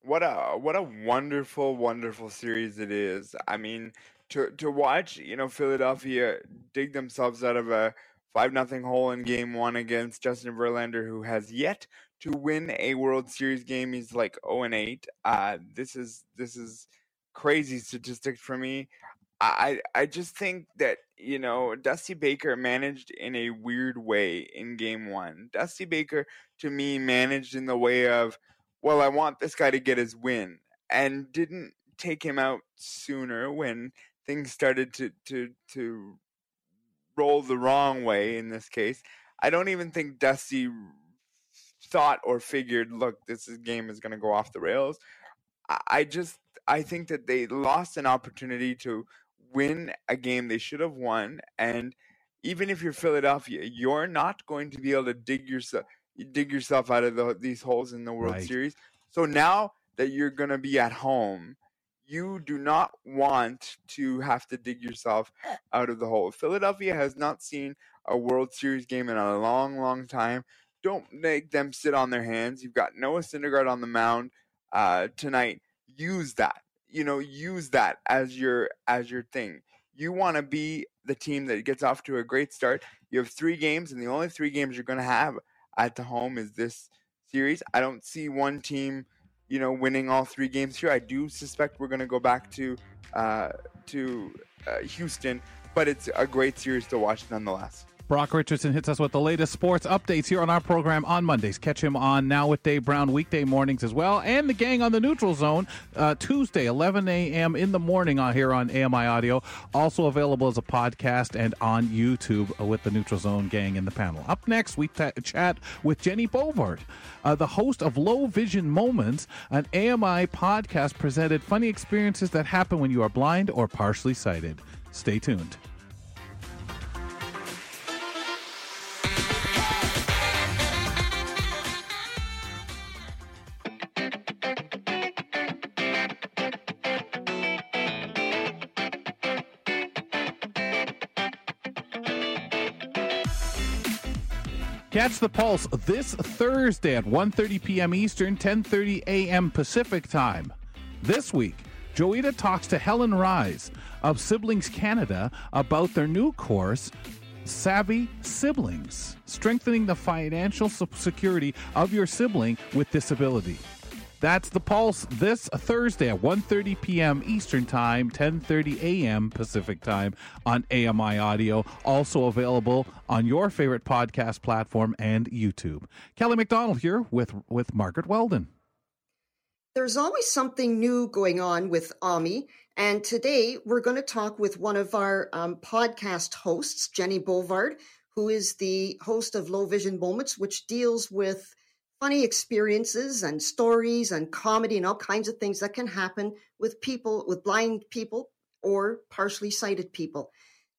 What a what a wonderful wonderful series it is. I mean to to watch you know philadelphia dig themselves out of a five nothing hole in game one against justin verlander who has yet to win a world series game. He's like 0 and 8 uh this is this is crazy statistics for me. I i just think that you know dusty baker managed in a weird way in game one. Dusty baker to me managed in the way of well, I want this guy to get his win, and didn't take him out sooner when things started to to to roll the wrong way. In this case, I don't even think Dusty thought or figured, look, this game is going to go off the rails. I just I think that they lost an opportunity to win a game they should have won, and even if you're Philadelphia, you're not going to be able to dig yourself you dig yourself out of the, these holes in the World right. Series. So now that you're going to be at home, you do not want to have to dig yourself out of the hole. Philadelphia has not seen a World Series game in a long, long time. Don't make them sit on their hands. You've got Noah Syndergaard on the mound uh, tonight. Use that. You know, use that as your as your thing. You want to be the team that gets off to a great start. You have three games, and the only three games you're going to have at the home is this series. I don't see one team, you know, winning all three games here. I do suspect we're going to go back to uh, to uh, Houston, but it's a great series to watch nonetheless. Brock Richardson hits us with the latest sports updates here on our program on Mondays. Catch him on Now with Dave Brown weekday mornings as well, and the gang on the Neutral Zone uh, Tuesday, 11 a.m. in the morning on here on AMI Audio. Also available as a podcast and on YouTube with the Neutral Zone gang in the panel. Up next, we t- chat with Jenny Bovard, uh, the host of Low Vision Moments, an AMI podcast presented funny experiences that happen when you are blind or partially sighted. Stay tuned. Catch the Pulse this Thursday at 1.30 p.m. Eastern, 10.30 a.m. Pacific Time. This week, Joita talks to Helen Rise of Siblings Canada about their new course, Savvy Siblings, strengthening the financial security of your sibling with disability. That's the Pulse this Thursday at 1:30 p.m. Eastern Time, 10:30 a.m. Pacific Time on AMI Audio, also available on your favorite podcast platform and YouTube. Kelly McDonald here with with Margaret Weldon. There's always something new going on with AMI, and today we're going to talk with one of our um, podcast hosts, Jenny Bovard, who is the host of Low Vision Moments, which deals with funny experiences and stories and comedy and all kinds of things that can happen with people, with blind people or partially sighted people.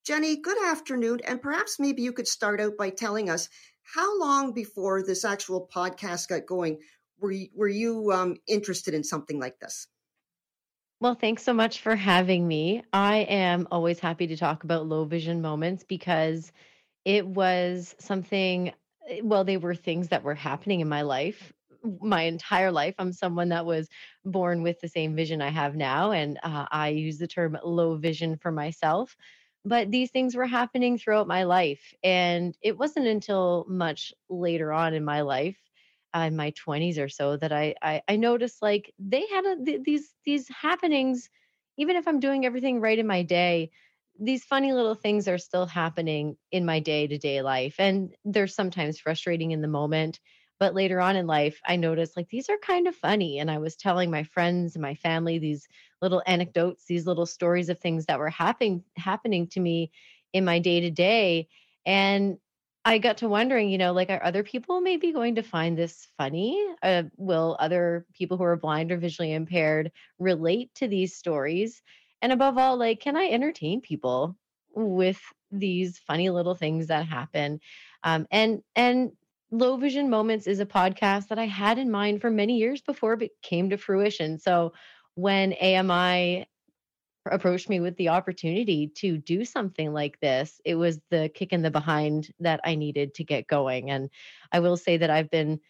Jenny, good afternoon. And perhaps maybe you could start out by telling us how long before this actual podcast got going were you, were you um, interested in something like this? Well, thanks so much for having me. I am always happy to talk about low vision moments because it was something, well, they were things that were happening in my life my entire life. I'm someone that was born with the same vision I have now, and uh, I use the term low vision for myself. But these things were happening throughout my life. And it wasn't until much later on in my life uh, in my 20s or so that I, I I noticed like they had a, th- these these happenings even if I'm doing everything right in my day these funny little things are still happening in my day-to-day life and they're sometimes frustrating in the moment but later on in life I noticed like these are kind of funny and I was telling my friends and my family these little anecdotes these little stories of things that were happening happening to me in my day-to-day and I got to wondering, you know, like, are other people maybe going to find this funny? Uh, will other people who are blind or visually impaired relate to these stories? And above all, like, can I entertain people with these funny little things that happen? Um, and and low vision moments is a podcast that I had in mind for many years before it came to fruition. So when AMI approached me with the opportunity to do something like this, it was the kick in the behind that I needed to get going. And I will say that I've been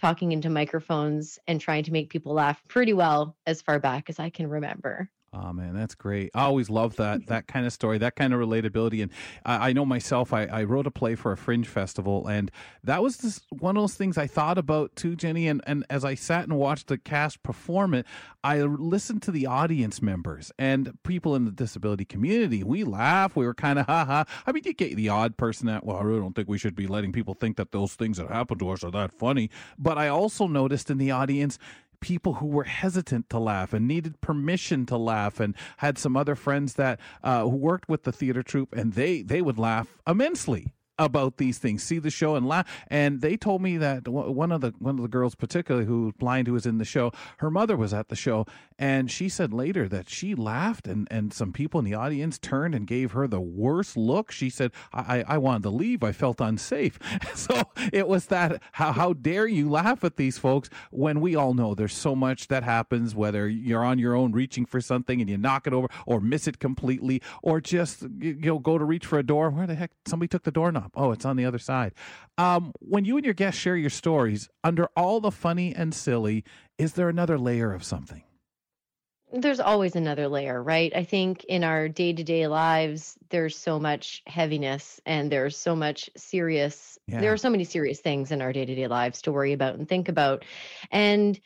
talking into microphones and trying to make people laugh pretty well as far back as I can remember. Oh man, that's great. I always love that that kind of story, that kind of relatability. And I, I know myself, I, I, wrote a play for a fringe festival, and that was just one of those things I thought about too, Jenny. And and as I sat and watched the cast perform it, I listened to the audience members and people in the disability community. We laugh. We were kind of ha ha. I mean, you get the odd person that well, I really don't think we should be letting people think that those things that happen to us are that funny. But I also noticed in the audience people who were hesitant to laugh and needed permission to laugh and had some other friends that uh, who worked with the theater troupe and they they would laugh immensely about these things, see the show and laugh. And they told me that one of the one of the girls, particularly who was blind, who was in the show, her mother was at the show, and she said later that she laughed, and and some people in the audience turned and gave her the worst look. She said, "I I wanted to leave. I felt unsafe." [LAUGHS] so it was that how how dare you laugh at these folks when we all know there's so much that happens whether you're on your own reaching for something and you knock it over or miss it completely or just you know go to reach for a door where the heck somebody took the doorknob Oh, it's on the other side. Um, when you and your guests share your stories, under all the funny and silly, is there another layer of something? There's always another layer, right? I think in our day to day lives, there's so much heaviness and there's so much serious, yeah. there are so many serious things in our day to day lives to worry about and think about. And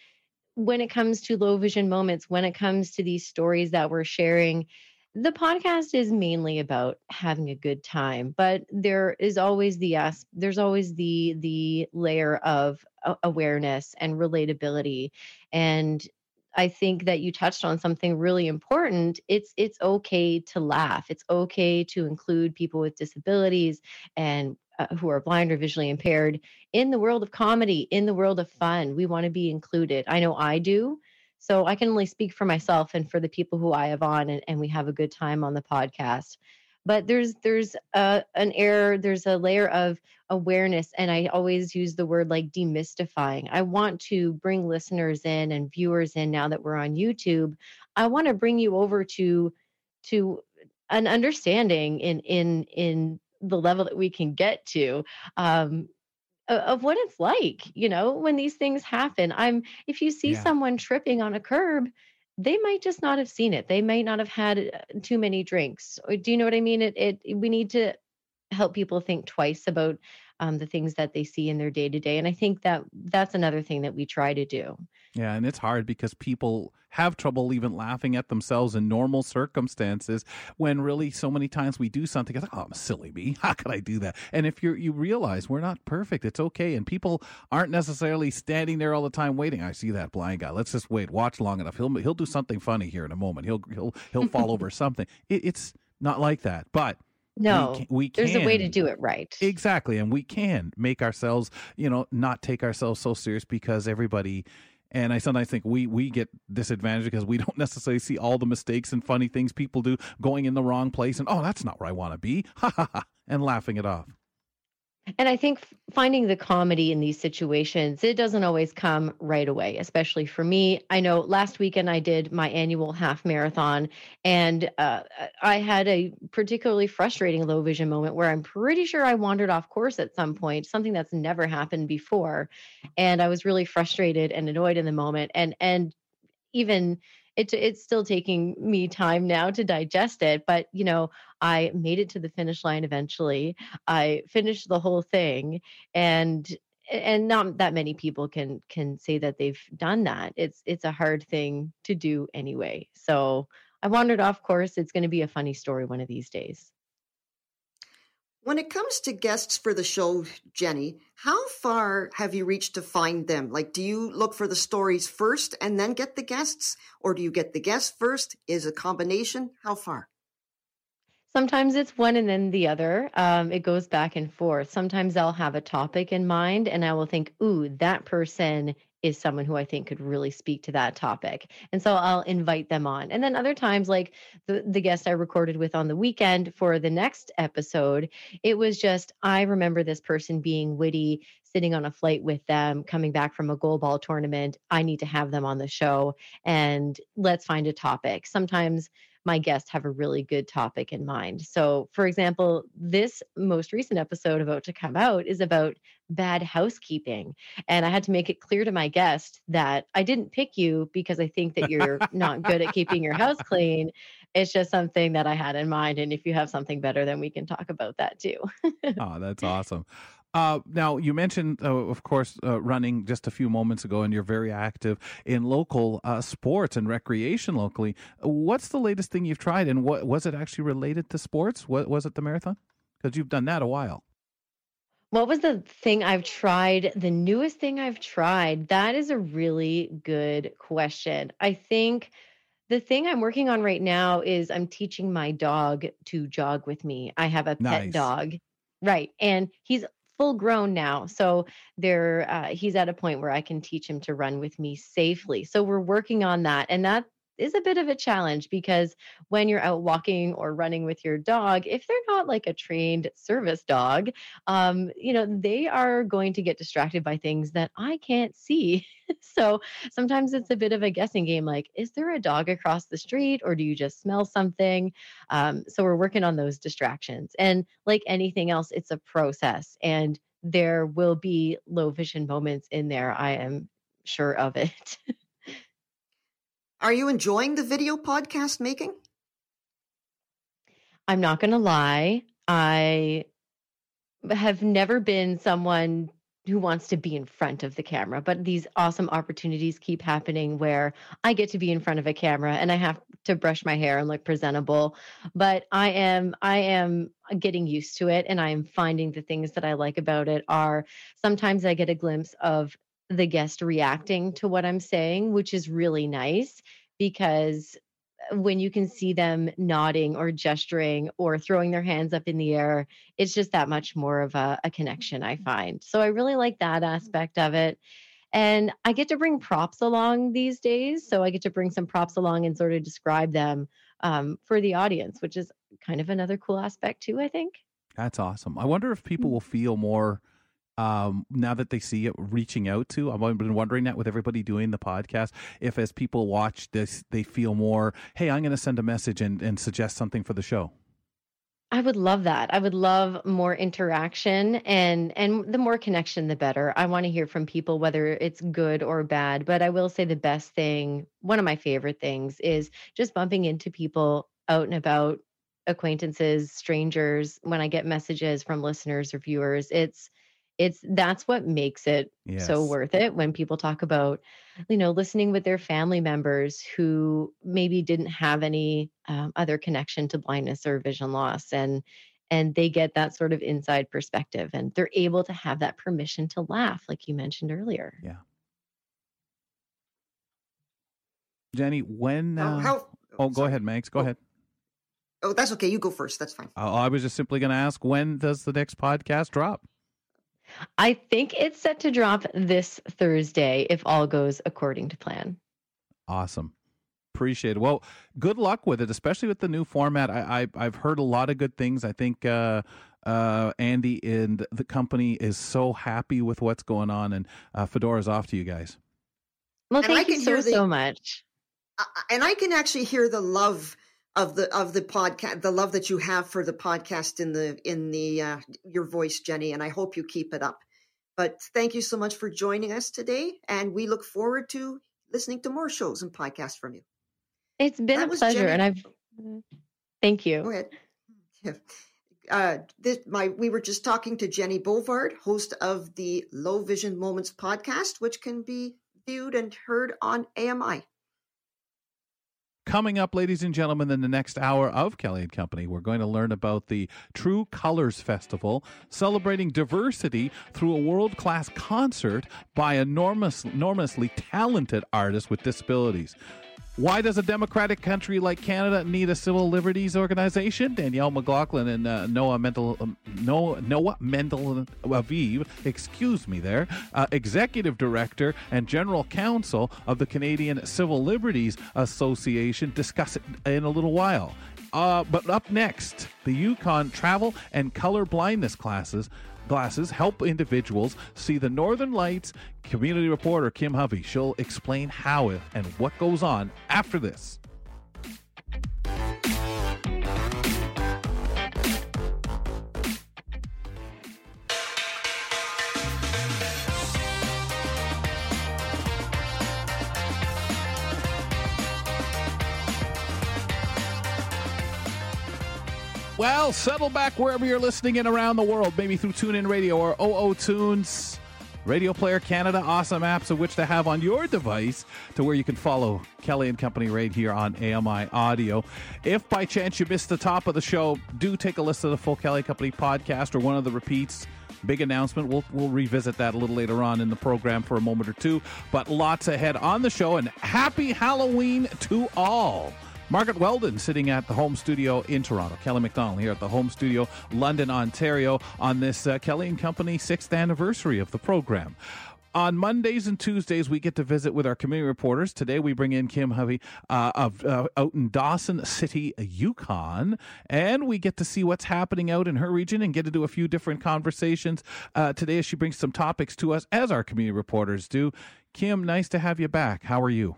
when it comes to low vision moments, when it comes to these stories that we're sharing, the podcast is mainly about having a good time but there is always the yes there's always the the layer of awareness and relatability and i think that you touched on something really important it's it's okay to laugh it's okay to include people with disabilities and uh, who are blind or visually impaired in the world of comedy in the world of fun we want to be included i know i do so I can only speak for myself and for the people who I have on, and, and we have a good time on the podcast. But there's there's a, an error, there's a layer of awareness, and I always use the word like demystifying. I want to bring listeners in and viewers in now that we're on YouTube. I want to bring you over to to an understanding in in in the level that we can get to um, of what it's like, you know, when these things happen. I'm if you see yeah. someone tripping on a curb, they might just not have seen it. They might not have had uh, too many drinks. Do you know what I mean? It it we need to help people think twice about um, the things that they see in their day to day. And I think that that's another thing that we try to do. Yeah, and it's hard because people have trouble even laughing at themselves in normal circumstances when really so many times we do something it's like, oh, I'm silly me. [LAUGHS] How could I do that? And if you you realize we're not perfect, it's okay. And people aren't necessarily standing there all the time waiting. I see that blind guy. Let's just wait, watch long enough. He'll he'll do something funny here in a moment. He'll he'll he'll [LAUGHS] fall over something. It, it's not like that, but no, we can, we can, there's a way to do it right. Exactly, and we can make ourselves, you know, not take ourselves so serious because everybody. And I sometimes think we we get disadvantaged because we [LAUGHS] don't necessarily see all the mistakes and funny things people do, going in the wrong place, and oh, that's not where I want to be, [LAUGHS] ha ha ha, and laughing it off. And I think finding the comedy in these situations, it doesn't always come right away, especially for me. I know last weekend I did my annual half marathon, and uh, I had a particularly frustrating low vision moment where I'm pretty sure I wandered off course at some point, something that's never happened before. And I was really frustrated and annoyed in the moment. And, and, even it, it's still taking me time now to digest it but you know i made it to the finish line eventually. I finished the whole thing and and not that many people can can say that they've done that. It's it's a hard thing to do anyway. So i wandered off course. It's going to be a funny story one of these days when it comes to guests for the show, Jenny, how far have you reached to find them? Like, do you look for the stories first and then get the guests? Or do you get the guests first? Is a combination? How far? Sometimes it's one and then the other. Um, it goes back and forth. Sometimes I'll have a topic in mind and I will think, ooh, that person is someone who I think could really speak to that topic. And so I'll invite them on. And then other times, like the, the guest I recorded with on the weekend for the next episode, it was just, I remember this person being witty, sitting on a flight with them, coming back from a goalball tournament. I need to have them on the show and let's find a topic. Sometimes my guests have a really good topic in mind. So, for example, this most recent episode about to come out is about bad housekeeping. And I had to make it clear to my guest that I didn't pick you because I think that you're not good at keeping your house clean. It's just something that I had in mind. And if you have something better, then we can talk about that too. oh, that's [LAUGHS] awesome. Uh, now, you mentioned, uh, of course, uh, running just a few moments ago, and you're very active in local uh, sports and recreation locally. What's the latest thing you've tried, and what was it actually related to sports? What was it the marathon? Because you've done that a while. What was the thing I've tried? The newest thing I've tried? That is a really good question. I think the thing I'm working on right now is I'm teaching my dog to jog with me. I have a pet Nice. dog. Right. And he's full grown now. So there uh, he's at a point where I can teach him to run with me safely. So we're working on that. And that is a bit of a challenge because when you're out walking or running with your dog, if they're not like a trained service dog, um, you know, they are going to get distracted by things that I can't see. [LAUGHS] so sometimes it's a bit of a guessing game like, is there a dog across the street or do you just smell something? Um, so we're working on those distractions. And like anything else, it's a process and there will be low vision moments in there. I am sure of it. [LAUGHS] Are you enjoying the video podcast making? I'm not going to lie. I have never been someone who wants to be in front of the camera, but these awesome opportunities keep happening where I get to be in front of a camera and I have to brush my hair and look presentable. But I am I am getting used to it and I am finding the things that I like about it are sometimes I get a glimpse of the guest reacting to what I'm saying, which is really nice because uh, when you can see them nodding or gesturing or throwing their hands up in the air, it's just that much more of a, a connection, I mm-hmm. find. So I really like that mm-hmm. aspect of it. And I get to bring props along these days. So I get to bring some props along and sort of describe them um, for the audience, which is kind of another cool aspect, too, I think. That's awesome. I wonder if people mm. will feel more um, now that they see it reaching out to. I've been wondering that with everybody doing the podcast. If as people watch this, they feel more, hey, I'm going to send a message and, and suggest something for the show. I would love that. I would love more interaction and and the more connection the better. I want to hear from people whether it's good or bad, but I will say the best thing, one of my favorite things is just bumping into people out and about, acquaintances, strangers when I get messages from listeners or viewers. It's it's that's what makes it so worth it when people talk about you know listening with their family members who maybe didn't have any um, other connection to blindness or vision loss and and they get that sort of inside perspective and they're able to have that permission to laugh like you mentioned earlier Yeah. Jenny, when. How- Uh, how- oh, go ahead, Max. Go ahead. Oh, that's okay. You go first. That's fine. Uh, I was just simply going to ask when does the next podcast drop? I think it's set to drop this thursday if all goes according to plan Awesome. Appreciate it. Well, good luck with it, especially with the new format. I, I I've heard a lot of good things. I think uh, uh, Andy and the company is so happy with what's going on. And uh, Fedora's off to you guys. Well, thank you so the- so much. Uh, and I can actually hear the love of the of the podcast, the love that you have for the podcast in the in the uh, your voice, Jenny. And I hope you keep it up. But thank you so much for joining us today, and we look forward to listening to more shows and podcasts from you. It's been That a pleasure, Jenny. and I've thank you. Go ahead. Yeah. Uh, this, my we were just talking to Jenny Bovard, host of the Low Vision Moments podcast, which can be viewed and heard on AMI. Coming up, ladies and gentlemen, in the next hour of Kelly and Company, we're going to learn about the True Colors Festival, celebrating diversity through a world class concert by enormous, enormously talented artists with disabilities. Why does a democratic country like Canada need a civil liberties organization? Danielle McLaughlin and uh, Noa Mendel, um, Noa, Noa Mendel Aviv, excuse me there, uh, executive director and general counsel of the Canadian Civil Liberties Association, discuss it in a little while. Uh, but up next, the Yukon travel and color blindness classes glasses help individuals see the northern lights. Community reporter Kim Hovey, she'll explain how and what goes on after this. Well, settle back wherever you're listening in around the world, maybe through TuneIn Radio or OO Tunes, Radio Player Canada, awesome apps of which to have on your device to where you can follow Kelly and Company right here on AMI Audio. If by chance you missed the top of the show, do take a listen to the full Kelly Company podcast or one of the repeats. Big announcement. We'll we'll revisit that a little later on in the program for a moment or two. But lots ahead on the show, and happy Halloween to all. Margaret Weldon sitting at the home studio in Toronto. Kelly McDonald here at the home studio, London, Ontario, on this uh, Kelly and Company sixth anniversary of the program. On Mondays and Tuesdays, we get to visit with our community reporters. Today, we bring in Kim Hovey uh, of uh, out in Dawson City, Yukon, and we get to see what's happening out in her region and get to do a few different conversations uh, today as she brings some topics to us, as our community reporters do. Kim, nice to have you back. How are you?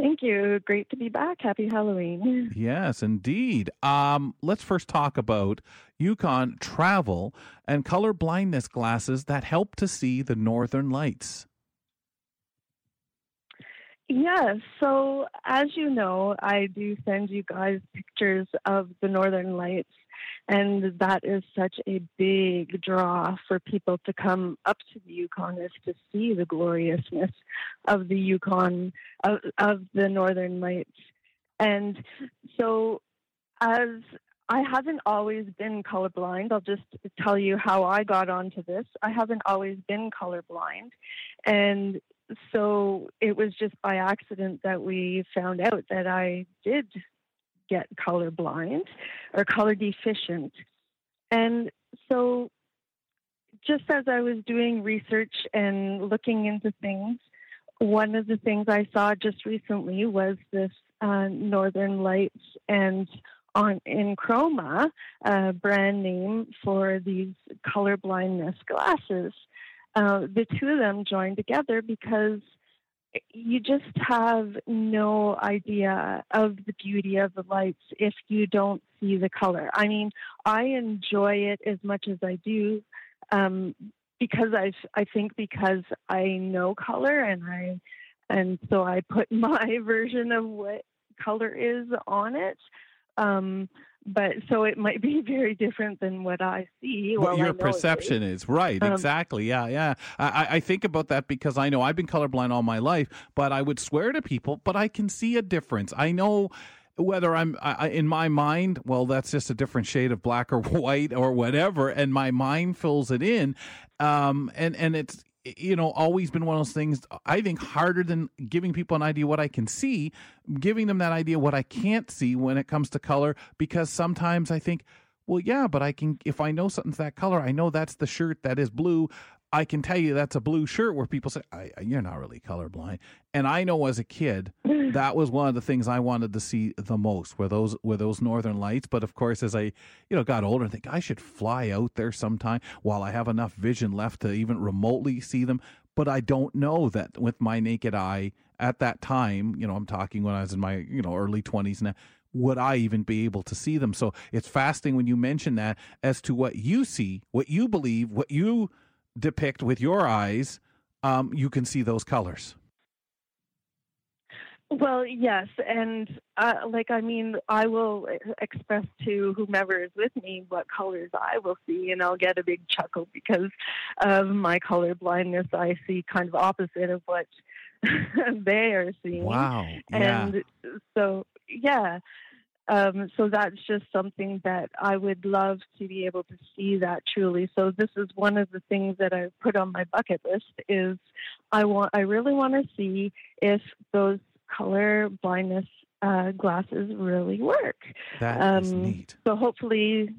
Thank you. Great to be back. Happy Halloween. Yes, indeed. Um, let's first talk about Yukon travel and color blindness glasses that help to see the northern lights. Yes. So, as you know, I do send you guys pictures of the Northern Lights, and that is such a big draw for people to come up to the Yukon is to see the gloriousness of the Yukon, of, of the Northern Lights. And so, as I haven't always been colorblind. I'll just tell you how I got onto this. I haven't always been colorblind. And so it was just by accident that we found out that I did get colorblind or color deficient. And so just as I was doing research and looking into things, one of the things I saw just recently was this uh, Northern Lights and on EnChroma, brand name for these color blindness glasses. Uh, the two of them joined together because you just have no idea of the beauty of the lights if you don't see the color. I mean, I enjoy it as much as I do um, because I I think because I know color and I and so I put [LAUGHS] my version of what color is on it. Um, but so it might be [LAUGHS] very different than what I see. What Well, your perception is right, Um, exactly. Yeah, yeah. I, I- think about that because I know I've been colorblind all my life, but I would swear to people, but I can see a difference. I know whether I'm I- in my mind, well, that's just a different shade of black or [LAUGHS] white or whatever, and my mind fills it in, um, and and it's you know always been one of those things i think harder than giving people an idea what i can see giving them that idea what i can't see when it comes to color because sometimes i think well yeah but i can if i know something's that color i know that's the shirt that is blue I can tell you that's a blue shirt where people say, I, You're not really colorblind. And I know as a kid, [LAUGHS] that was one of the things I wanted to see the most were those were those northern lights. But of course, as I you know got older I think I should fly out there sometime while I have enough vision left to even remotely see them. But I don't know that with my naked eye at that time, you know, I'm talking when I was in my, you know, early 20s now, would I even be able to see them? So it's fascinating when you mention that as to what you see, what you believe, what you depict with your eyes, um, you can see those colors. Well, yes, and uh, like I mean, I will express to whomever is with me what colors I will see, and I'll get a big chuckle because of my color blindness. I see kind of opposite of what [LAUGHS] they are seeing. Wow! Yeah. And so, yeah, um, so that's just something that I would love to be able to see that truly. So this is one of the things that I've put on my bucket list is I want I really want to see if those color blindness uh, glasses really work. That um, is neat. So hopefully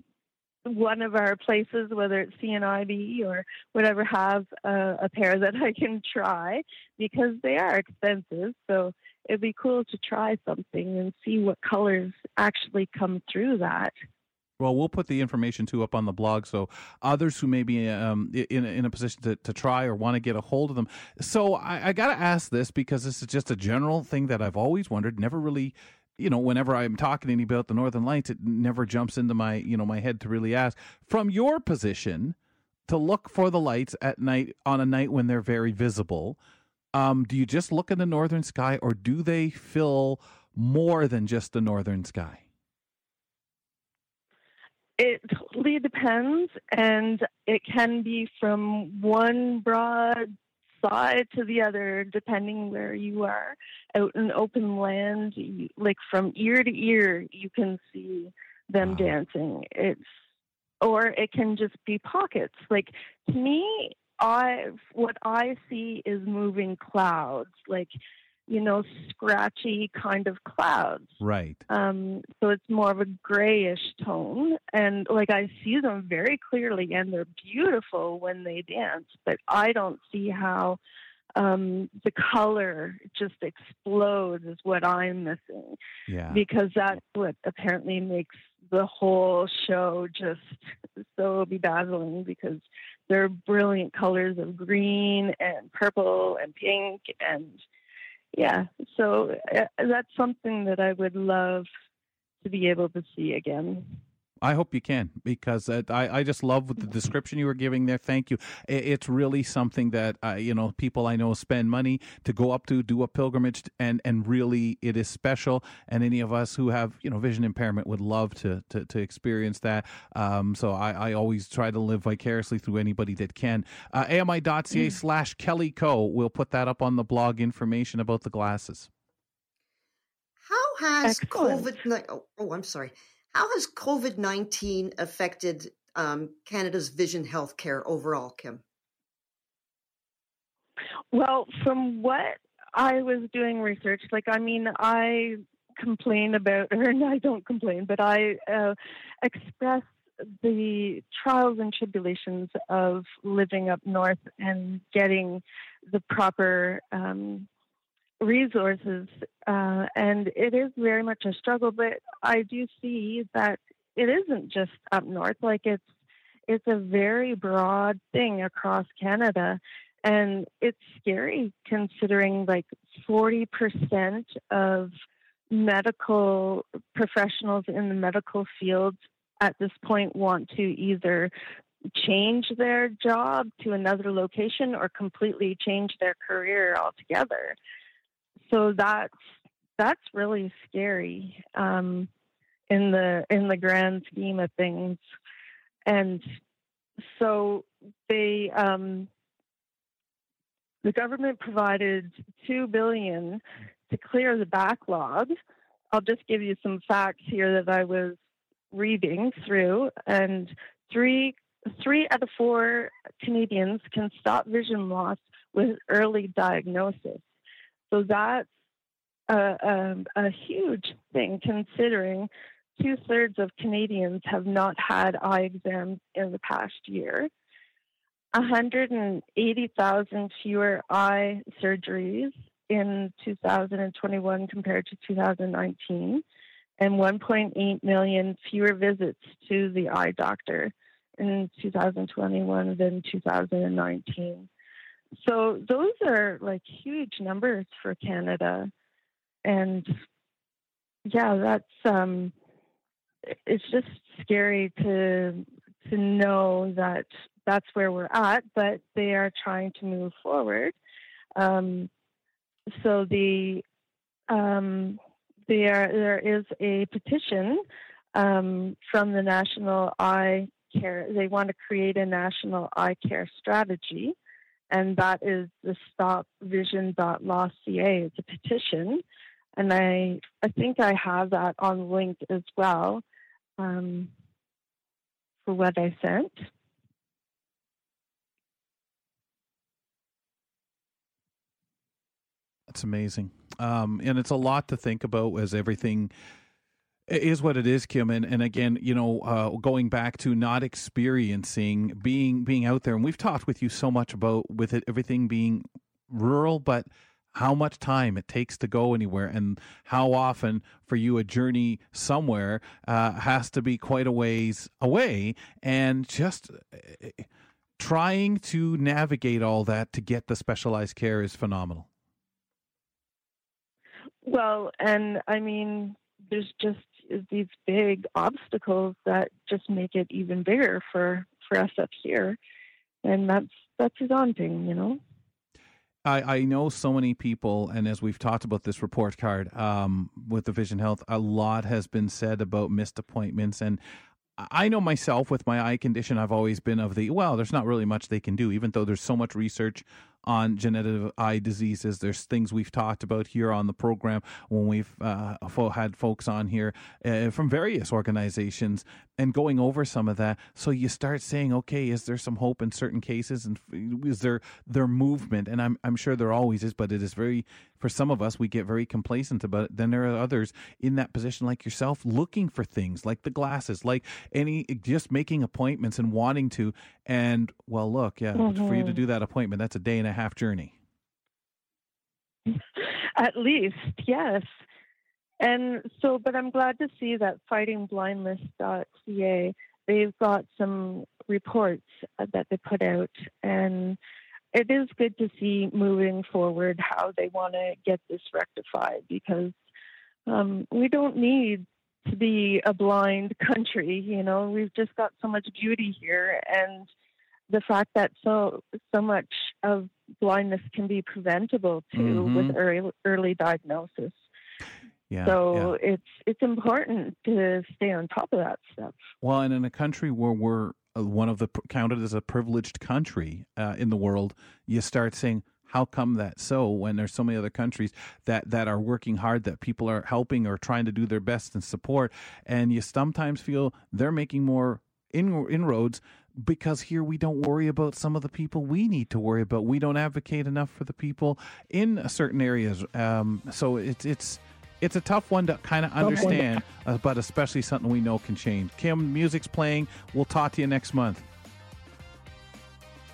one of our places, whether it's CNIB or whatever, have uh, a pair that I can try because they are expensive. So it'd be cool to try something and see what colors actually come through that. Well, we'll put the information too up on the blog so others who may be um, in, in a position to, to try or want to get a hold of them. So I, I got to ask this because this is just a general thing that I've always wondered, never really you know, whenever I'm talking to anybody about the Northern Lights, it never jumps into my, you know, my head to really ask. From your position, to look for the lights at night on a night when they're very visible, um, do you just look in the northern sky, or do they fill more than just the northern sky? It totally depends, and it can be from one broad side to the other, depending where you are. Out in open land, like from ear to ear, you can see them wow. dancing. It's or it can just be pockets. Like to me, I what I see is moving clouds, like you know, scratchy kind of clouds. Right. Um, so it's more of a grayish tone, and like I see them very clearly, and they're beautiful when they dance. But I don't see how um, the color just explodes is what I'm missing. Yeah. Because that's what apparently makes the whole show just so bedazzling because they're brilliant colors of green and purple and pink and yeah. So uh, that's something that i would love to be able to see again I hope you can because I, I just love the description you were giving there. Thank you. It's really something that uh, you know people I know spend money to go up to do a pilgrimage and and really it is special. And any of us who have you know vision impairment would love to to, to experience that. Um, so I, I always try to live vicariously through anybody that can. Uh, AMI.ca mm. slash Kelly Co. We'll put that up on the blog information about the glasses. How has COVID? Oh, oh, I'm sorry. How has COVID 19 affected um, Canada's vision healthcare overall, Kim? Well, from what I was doing research, like, I mean, I complain about, [LAUGHS] or I don't complain, but I uh, express the trials and tribulations of living up north and getting the proper um, resources, uh, and it is very much a struggle. But I do see that it isn't just up north; like it's it's a very broad thing across Canada, and it's scary considering like forty percent of medical professionals in the medical field at this point want to either change their job to another location or completely change their career altogether so that's that's really scary um, in the in the grand scheme of things. And so they um, the government provided two billion to clear the backlog. I'll just give you some facts here that I was reading through, and three three out of four Canadians can stop vision loss with early diagnosis. So that's a, a, a huge thing considering two thirds of Canadians have not had eye exams in the past year. 180,000 fewer eye surgeries in 2021 compared to 2019, and 1.8 million fewer visits to the eye doctor in 2021 than 2019. So those are like huge numbers for Canada. And yeah, that's um it's just scary to to know that that's where we're at, but they are trying to move forward. Um, so the um, there there is a petition um, from the National Eye Care. They want to create a national eye care strategy, and that is the StopVision.law.ca. It's a petition, and I I think I have that on link as well um, for what I sent. That's amazing. Um, and it's a lot to think about as everything is what it is, Kim. And, and again, you know, uh, going back to not experiencing being being out there, and we've talked with you so much about with it everything being rural, but how much time it takes to go anywhere and how often for you a journey somewhere uh, has to be quite a ways away and just uh, trying to navigate all that to get the specialized care is phenomenal well, and I mean, there's just these big obstacles that just make it even bigger for for us up here, and that's that's daunting, you know. I, I know so many people, and as we've talked about this report card um, with the Vision Health, a lot has been said about missed appointments. And I know myself with my eye condition, I've always been of the, well, there's not really much they can do, even though there's so much research on genetic eye diseases. There's things we've talked about here on the program when we've uh, had folks on here uh, from various organizations and going over some of that. So you start saying, okay, is there some hope in certain cases, and is there their movement? And I'm I'm sure there always is, but it is very for some of us we get very complacent about it. Then there are others in that position like yourself looking for things like the glasses, like any just making appointments and wanting to. And well, look, yeah, mm-hmm. for you to mm-hmm. do that appointment, that's a day and a half journey. [LAUGHS] At least, yes. And so, but I'm glad to see that fightingblindness.ca, they've got some reports uh, that they put out. And it is good to see moving forward how they want to get this rectified because um, we don't need to be a blind country. You know, we've just got so much beauty here. And the fact that so so much of blindness can be preventable too mm-hmm. with early, early diagnosis. Yeah, so yeah. it's it's important to stay on top of that stuff. Well, and in a country where we're uh, one of the counted as a privileged country uh, in the world, you start saying, how come that so when there's so many other countries that that are working hard that people are helping or trying to do their best and support and you sometimes feel they're making more in, inroads because here we don't worry about some of the people we need to worry about. We don't advocate enough for the people in certain areas. Um, so it's it's it's a tough one to kind of understand, uh, but especially something we know can change. Kim, music's playing. We'll talk to you next month.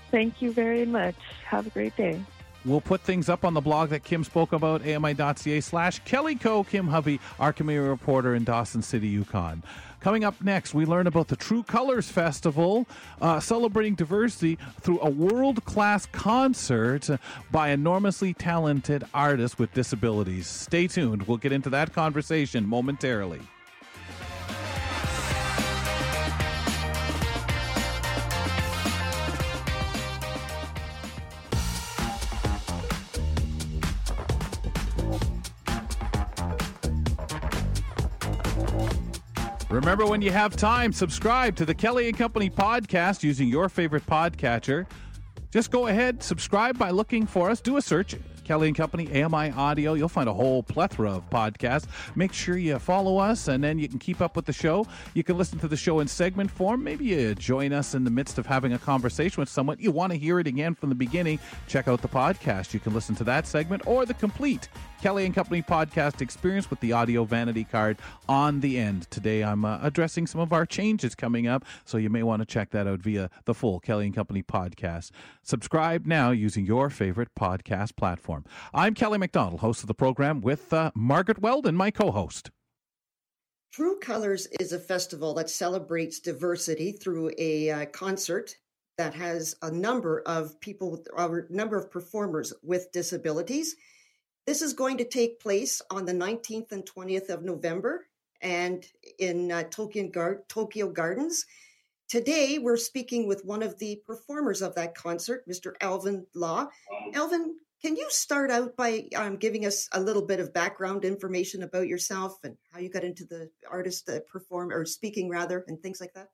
Thank you very much. Have a great day. We'll put things up on the blog that Kim spoke about, ami.ca slash Kelly Co. Kim Hovey, our community reporter in Dawson City, Yukon. Coming up next, we learn about the True Colors Festival, uh, celebrating diversity through a world class concert by enormously talented artists with disabilities. Stay tuned. We'll get into that conversation momentarily. Remember, when you have time, subscribe to the Kelly and Company podcast using your favorite podcatcher. Just go ahead, subscribe by looking for us. Do a search, Kelly and Company, AMI Audio. You'll find a whole plethora of podcasts. Make sure you follow us, and then you can keep up with the show. You can listen to the show in segment form. Maybe you join us in the midst of having a conversation with someone. You want to hear it again from the beginning. Check out the podcast. You can listen to that segment or the complete Kelly and Company podcast experience with the audio vanity card on the end. Today, I'm uh, addressing some of our changes coming up, so you may want to check that out via the full Kelly and Company podcast. Subscribe now using your favorite podcast platform. I'm Kelly McDonald, host of the program, with uh, Margaret Weldon, my co host. True Colors is a festival that celebrates diversity through a uh, concert that has a number of people, a number of performers with disabilities. This is going to take place on the 19th and 20th of November and in uh, Tokyo, Gar- Tokyo Gardens. Today, we're speaking with one of the performers of that concert, Mr. Alvin Law. Alvin, can you start out by um, giving us a little bit of background information about yourself and how you got into the artist uh, perform or speaking rather, and things like that?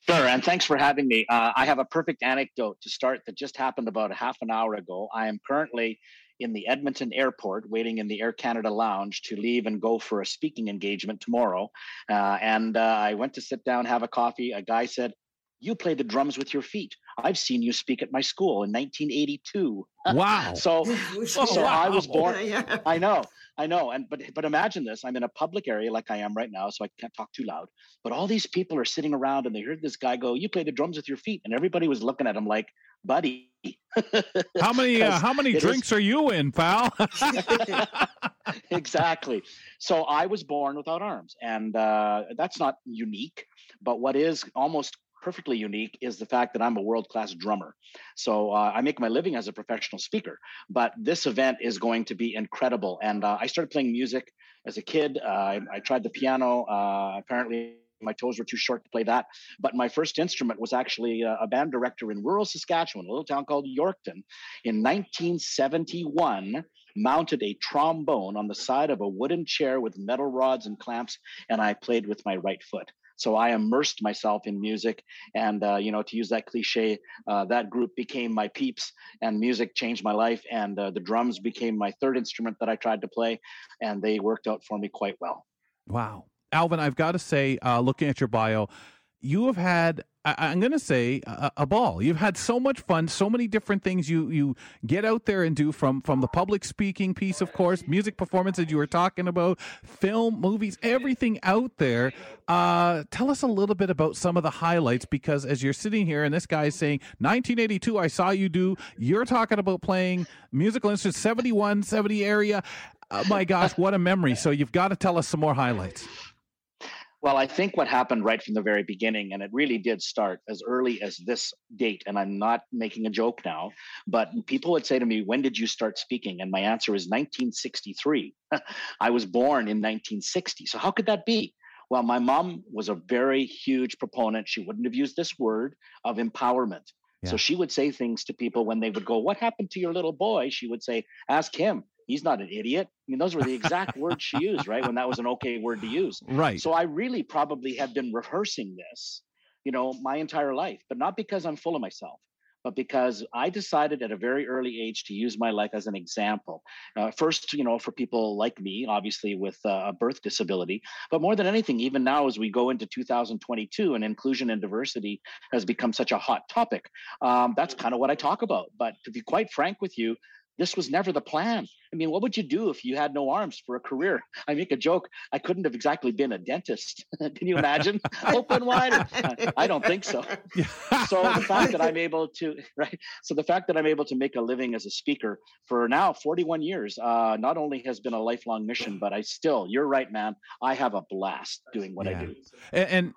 Sure, and thanks for having me. Uh, I have a perfect anecdote to start that just happened about a half an hour ago. I am currently in the Edmonton airport, waiting in the Air Canada lounge to leave and go for a speaking engagement tomorrow. Uh, and uh, I went to sit down, have a coffee. A guy said, You play the drums with your feet. I've seen you speak at my school in 1982. [LAUGHS] Wow. so, Oh, [LAUGHS] so wow. I was born. Yeah, yeah. I know, I know, and but but imagine this: I'm in a public area like I am right now, so I can't talk too loud. But all these people are sitting around, and they heard this guy go, "You play the drums with your feet," and everybody was looking at him like, "Buddy." How many uh, [LAUGHS] 'Cause how many it is- drinks are you in, pal? exactly. So I was born without arms, and uh, that's not unique. But what is almost perfectly unique is the fact that I'm a world class drummer. So uh, I make my living as a professional speaker. But this event is going to be incredible. And uh, I started playing music as a kid. Uh, I, I tried the piano. Uh, apparently. My toes were too short to play that. But my first instrument was actually a, a band director in rural Saskatchewan, a little town called Yorkton. In 1971, mounted a trombone on the side of a wooden chair with metal rods and clamps, and I played with my right foot. So I immersed myself in music, and uh, you know, to use that cliche, uh, that group became my peeps, and music changed my life. And uh, the drums became my third instrument that I tried to play, and they worked out for me quite well. Wow. Alvin, I've got to say, uh, looking at your bio, you have had, I, I'm going to say, a, a ball. You've had so much fun, so many different things you, you get out there and do from, from the public speaking piece, of course, music performances you were talking about, film, movies, everything out there. Uh, tell us a little bit about some of the highlights because as you're sitting here and this guy's saying, 1982, I saw you do, you're talking about playing musical instruments, 71, 70 area. Uh, my gosh, what a memory. So you've got to tell us some more highlights. Well, I think what happened right from the very beginning, and it really did start as early as this date, and I'm not making a joke now, but people would say to me, When did you start speaking? And my answer is 1963. [LAUGHS] I was born in 1960. So how could that be? Well, my mom was a very huge proponent. She wouldn't have used this word of empowerment. Yeah. So she would say things to people when they would go, What happened to your little boy? She would say, Ask him. He's not an idiot. I mean, those were the exact [LAUGHS] words she used, right? When that was an okay word to use. Right. So I really probably have been rehearsing this, you know, my entire life, but not because I'm full of myself, but because I decided at a very early age to use my life as an example. Uh, first, you know, for people like me, obviously with uh, a birth disability, but more than anything, even now as we go into 2022 and inclusion and diversity has become such a hot topic, um, that's kind of what I talk about. But to be quite frank with you, this was never the plan. I mean, what would you do if you had no arms for a career? [LAUGHS] I make a joke. I couldn't have exactly been a dentist. [LAUGHS] Can you imagine? [LAUGHS] Open wide. I don't think so. So the fact that I'm able to, right? So the fact that I'm able to make a living as a speaker for now 41 years, uh, not only has been a lifelong mission, but I still, you're right, man. I have a blast doing what I do. And, and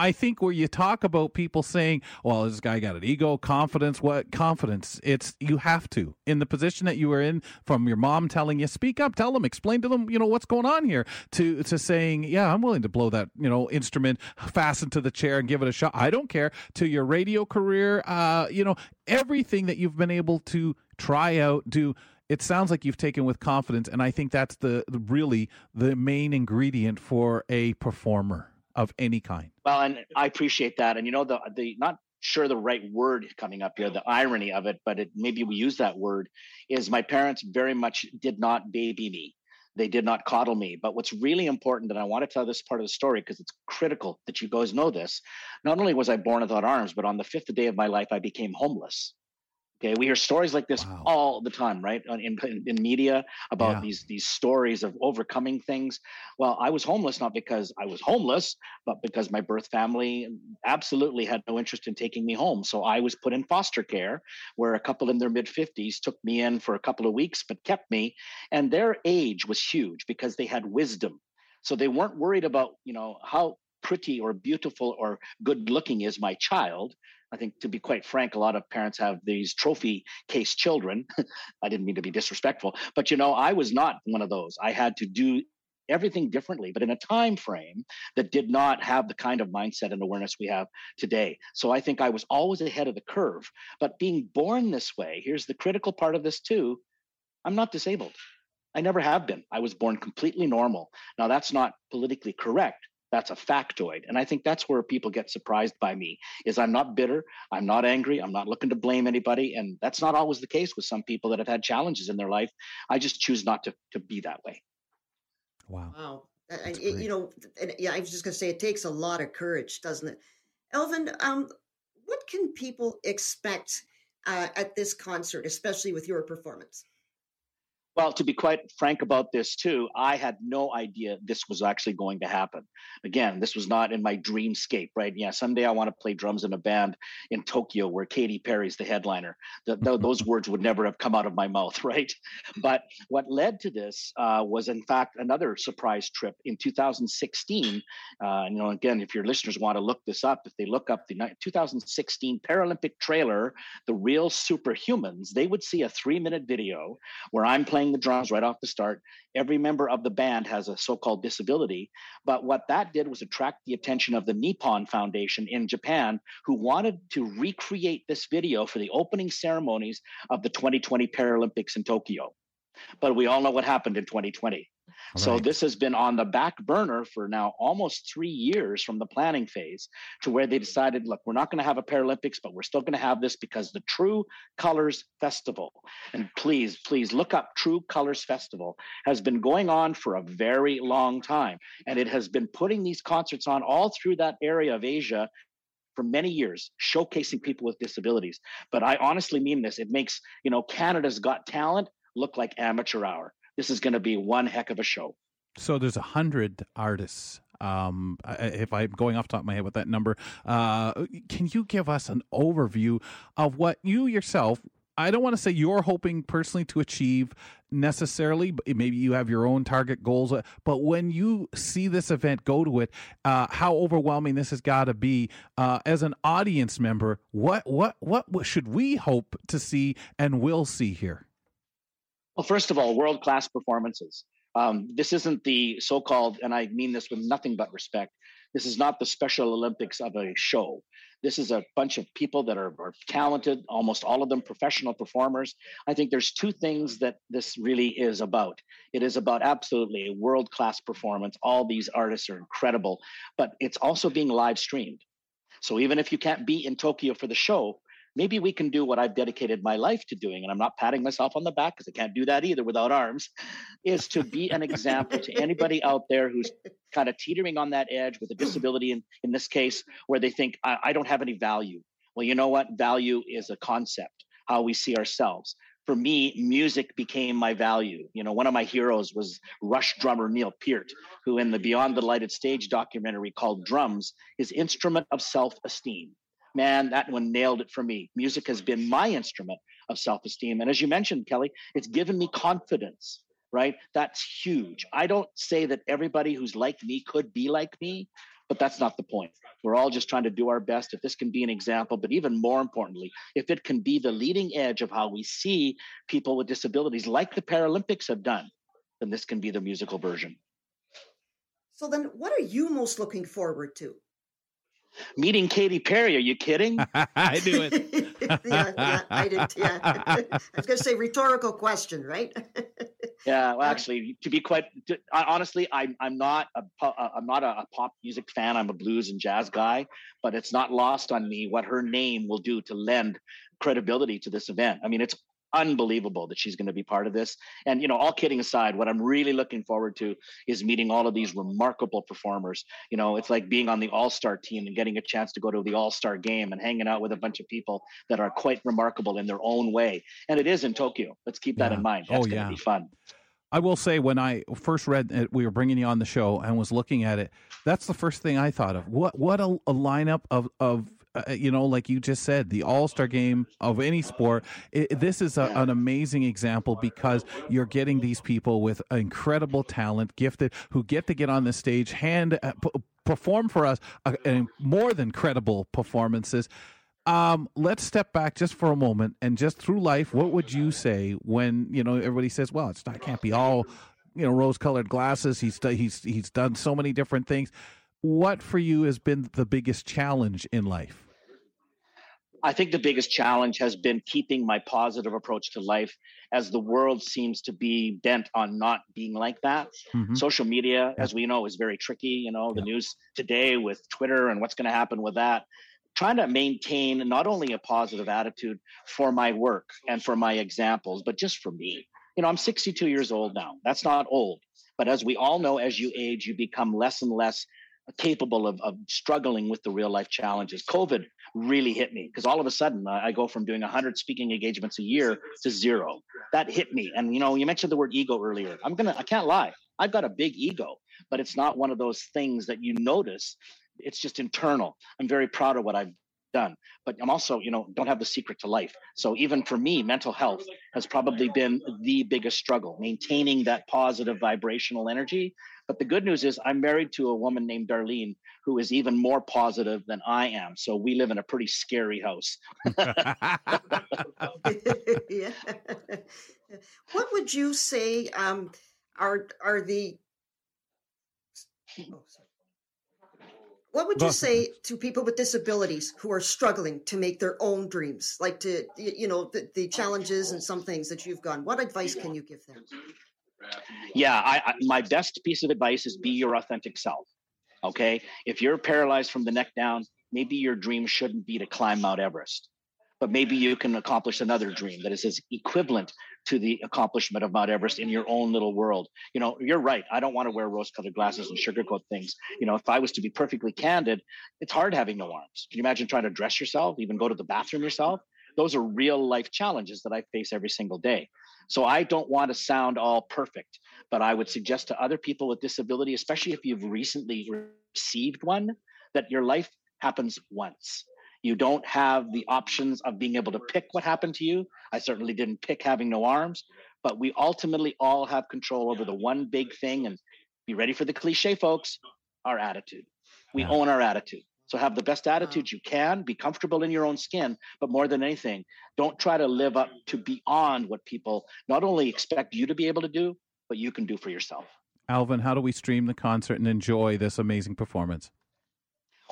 I think where you talk about people saying, "Well, this guy got an ego, confidence." What confidence? It's you have to in the position that you were in, from your mom telling you, "Speak up, tell them, explain to them, you know what's going on here." To to saying, "Yeah, I'm willing to blow that you know instrument, fasten to the chair, and give it a shot. I don't care." To your radio career, uh, you know everything that you've been able to try out, do. It sounds like you've taken with confidence, and I think that's the really the main ingredient for a performer of any kind. Well, and I appreciate that. And you know, the the not sure the right word coming up here, the irony of it, but it, maybe we use that word, is my parents very much did not baby me. They did not coddle me. But what's really important, and I want to tell this part of the story because it's critical that you guys know this. Not only was I born without arms, but on the fifth day of my life, I became homeless. Okay, we hear stories like this wow. all the time, right? In, in, in media about yeah. these these stories of overcoming things. Well, I was homeless not because I was homeless, but because my birth family absolutely had no interest in taking me home. So I was put in foster care, where a couple in their mid fifties took me in for a couple of weeks, but kept me. And their age was huge because they had wisdom. So they weren't worried about you know how pretty or beautiful or good looking is my child I think, to be quite frank, a lot of parents have these trophy case children. [LAUGHS] I didn't mean to be disrespectful, but you know, I was not one of those. I had to do everything differently, but in a time frame that did not have the kind of mindset and awareness we have today. So I think I was always ahead of the curve. But being born this way, here's the critical part of this too I'm not disabled. I never have been. I was born completely normal. Now, that's not politically correct, that's a factoid and i think that's where people get surprised by me is i'm not bitter i'm not angry i'm not looking to blame anybody and that's not always the case with some people that have had challenges in their life. I just choose not to to be that way. Wow. Wow. I, you know yeah i was just going to say it takes a lot of courage doesn't it? Alvin um what can people expect uh, at this concert especially with your performance well, to be quite frank about this too, I had no idea this was actually going to happen. Again, this was not in my dreamscape, right? Yeah, someday I want to play drums in a band in Tokyo where Katy Perry's the headliner. The, the, [LAUGHS] those words would never have come out of my mouth, [LAUGHS] right? But what led to this uh, was, in fact, another surprise trip in 2016. Uh, you know, again, if your listeners want to look this up, if they look up the 2016 Paralympic trailer, The Real Superhumans, they would see a three minute video where I'm playing playing the drums right off the start. Every member of the band has a so called disability. But what that did was attract the attention of the Nippon Foundation in Japan, who wanted to recreate this video for the opening ceremonies of the 2020 Paralympics in Tokyo. But we all know what happened in 2020. Right. So this has been on the back burner for now almost three years from the planning phase to where they decided, look, we're not going to have a Paralympics, but we're still going to have this because the True Colors Festival, and please, please look up True Colors Festival, has been going on for a very long time. And it has been putting these concerts on all through that area of Asia for many years showcasing people with disabilities but i honestly mean this it makes you know canada's got talent look like amateur hour this is going to be one heck of a show. So there's a hundred artists. Um, if I'm going off top of my head with that number, uh, can you give us an overview of what you yourself? I don't want to say you're hoping personally to achieve necessarily, but maybe you have your own target goals. But when you see this event, go to it. Uh, how overwhelming this has got to be uh, as an audience member. What what what should we hope to see and will see here? Well, first of all, world class performances. Um, this isn't the so called, and I mean this with nothing but respect, this is not the Special Olympics of a show. This is a bunch of people that are, are talented, almost all of them professional performers. I think there's two things that this really is about. It is about absolutely a world class performance. All these artists are incredible, but it's also being live streamed. So even if you can't be in Tokyo for the show, maybe we can do what I've dedicated my life to doing, and I'm not patting myself on the back because I can't do that either without arms, is to be an example to anybody out there who's kind of teetering on that edge with a disability, in, in this case, where they think, I, I don't have any value. Well, you know what? Value is a concept, how we see ourselves for me, music became my value. You know, one of my heroes was Rush drummer Neil Peart, who in the Beyond the Lighted Stage documentary called Drums, his instrument of self esteem man, that one nailed it for me. Music has been my instrument of self esteem. And as you mentioned, Kelly, it's given me confidence, right? That's huge. I don't say that everybody who's like me could be like me, but that's not the point. We're all just trying to do our best. If this can be an example, but even more importantly, if it can be the leading edge of how we see people with disabilities, like the Paralympics have done, then this can be the musical version. So, then what are you most looking forward to? Meeting Katy Perry. Are you kidding? [LAUGHS] I knew it. [LAUGHS] yeah, yeah, I did. Yeah, [LAUGHS] I was going to say rhetorical question, right? Yeah, well, actually, to be quite to, honestly, I'm I'm not a uh, I'm not a, a, pop music fan. I'm a blues and jazz guy, but it's not lost on me what her name will do to lend credibility to this event. I mean, it's unbelievable that she's going to be part of this. And you know, all kidding aside, what I'm really looking forward to is meeting all of these remarkable performers. You know, it's like being on the All-Star team and getting a chance to go to the All-Star game and hanging out with a bunch of people that are quite remarkable in their own way. And it is in Tokyo. Let's keep that in mind. Oh, that's oh, yeah. be fun. I will say when I first read it, we were bringing you on the show and was looking at it, that's the first thing I thought of. What what a, a lineup of of uh, you know, like you just said, the All Star game of any sport. It, this is a, an amazing example because you're getting these people with incredible talent, gifted, who get to get on the stage, hand uh, p- perform for us, uh, more than credible performances. Um, let's step back just for a moment and just through life, what would you say when you know everybody says, "Well, it's not, it can't be all you know rose-colored glasses." He's he's he's done so many different things what for you has been the biggest challenge in life? I think the biggest challenge has been keeping my positive approach to life as the world seems to be bent on not being like that. Mm-hmm. Social media, as we know, is very tricky. You know, the news today with Twitter and what's going to happen with that. Trying to maintain not only a positive attitude for my work and for my examples, but just for me. You know, I'm 62 years old now. That's not old. But as we all know, as you age, you become less and less capable of, of struggling with the real life challenges. COVID really hit me because all of a sudden uh, I go from doing 100 speaking engagements a year to zero. That hit me. And, you know, you mentioned the word ego earlier. I'm to, I can't lie. I've got a big ego, but it's not one of those things that you notice. It's just internal. I'm very proud of what I've done but i'm also you know don't have the secret to life so even for me mental health has probably been the biggest struggle maintaining that positive vibrational energy but the good news is i'm married to a woman named darlene who is even more positive than i am so we live in a pretty scary house [LAUGHS] [LAUGHS] yeah. what would you say um, are are the oh, what would you say to people with disabilities who are struggling to make their own dreams, like to you know the, the challenges and some things that you've gone? What advice can you give them? Yeah, I, I, my best piece of advice is be your authentic self. Okay, if you're paralyzed from the neck down, maybe your dream shouldn't be to climb Mount Everest but maybe you can accomplish another dream that is as equivalent to the accomplishment of Mount Everest in your own little world. You know, you're right. I don't want to wear rose-colored glasses and sugarcoat things. You know, if I was to be perfectly candid, it's hard having no arms. Can you imagine trying to dress yourself, even go to the bathroom yourself? Those are real life challenges that I face every single day. So I don't want to sound all perfect, but I would suggest to other people with disability, especially if you've recently received one, that your life happens once you don't have the options of being able to pick what happened to you. I certainly didn't pick having no arms, but we ultimately all have control over the one big thing. And be ready for the cliche, folks our attitude. We yeah. own our attitude. So have the best attitude you can, be comfortable in your own skin, but more than anything, don't try to live up to beyond what people not only expect you to be able to do, but you can do for yourself. Alvin, how do we stream the concert and enjoy this amazing performance?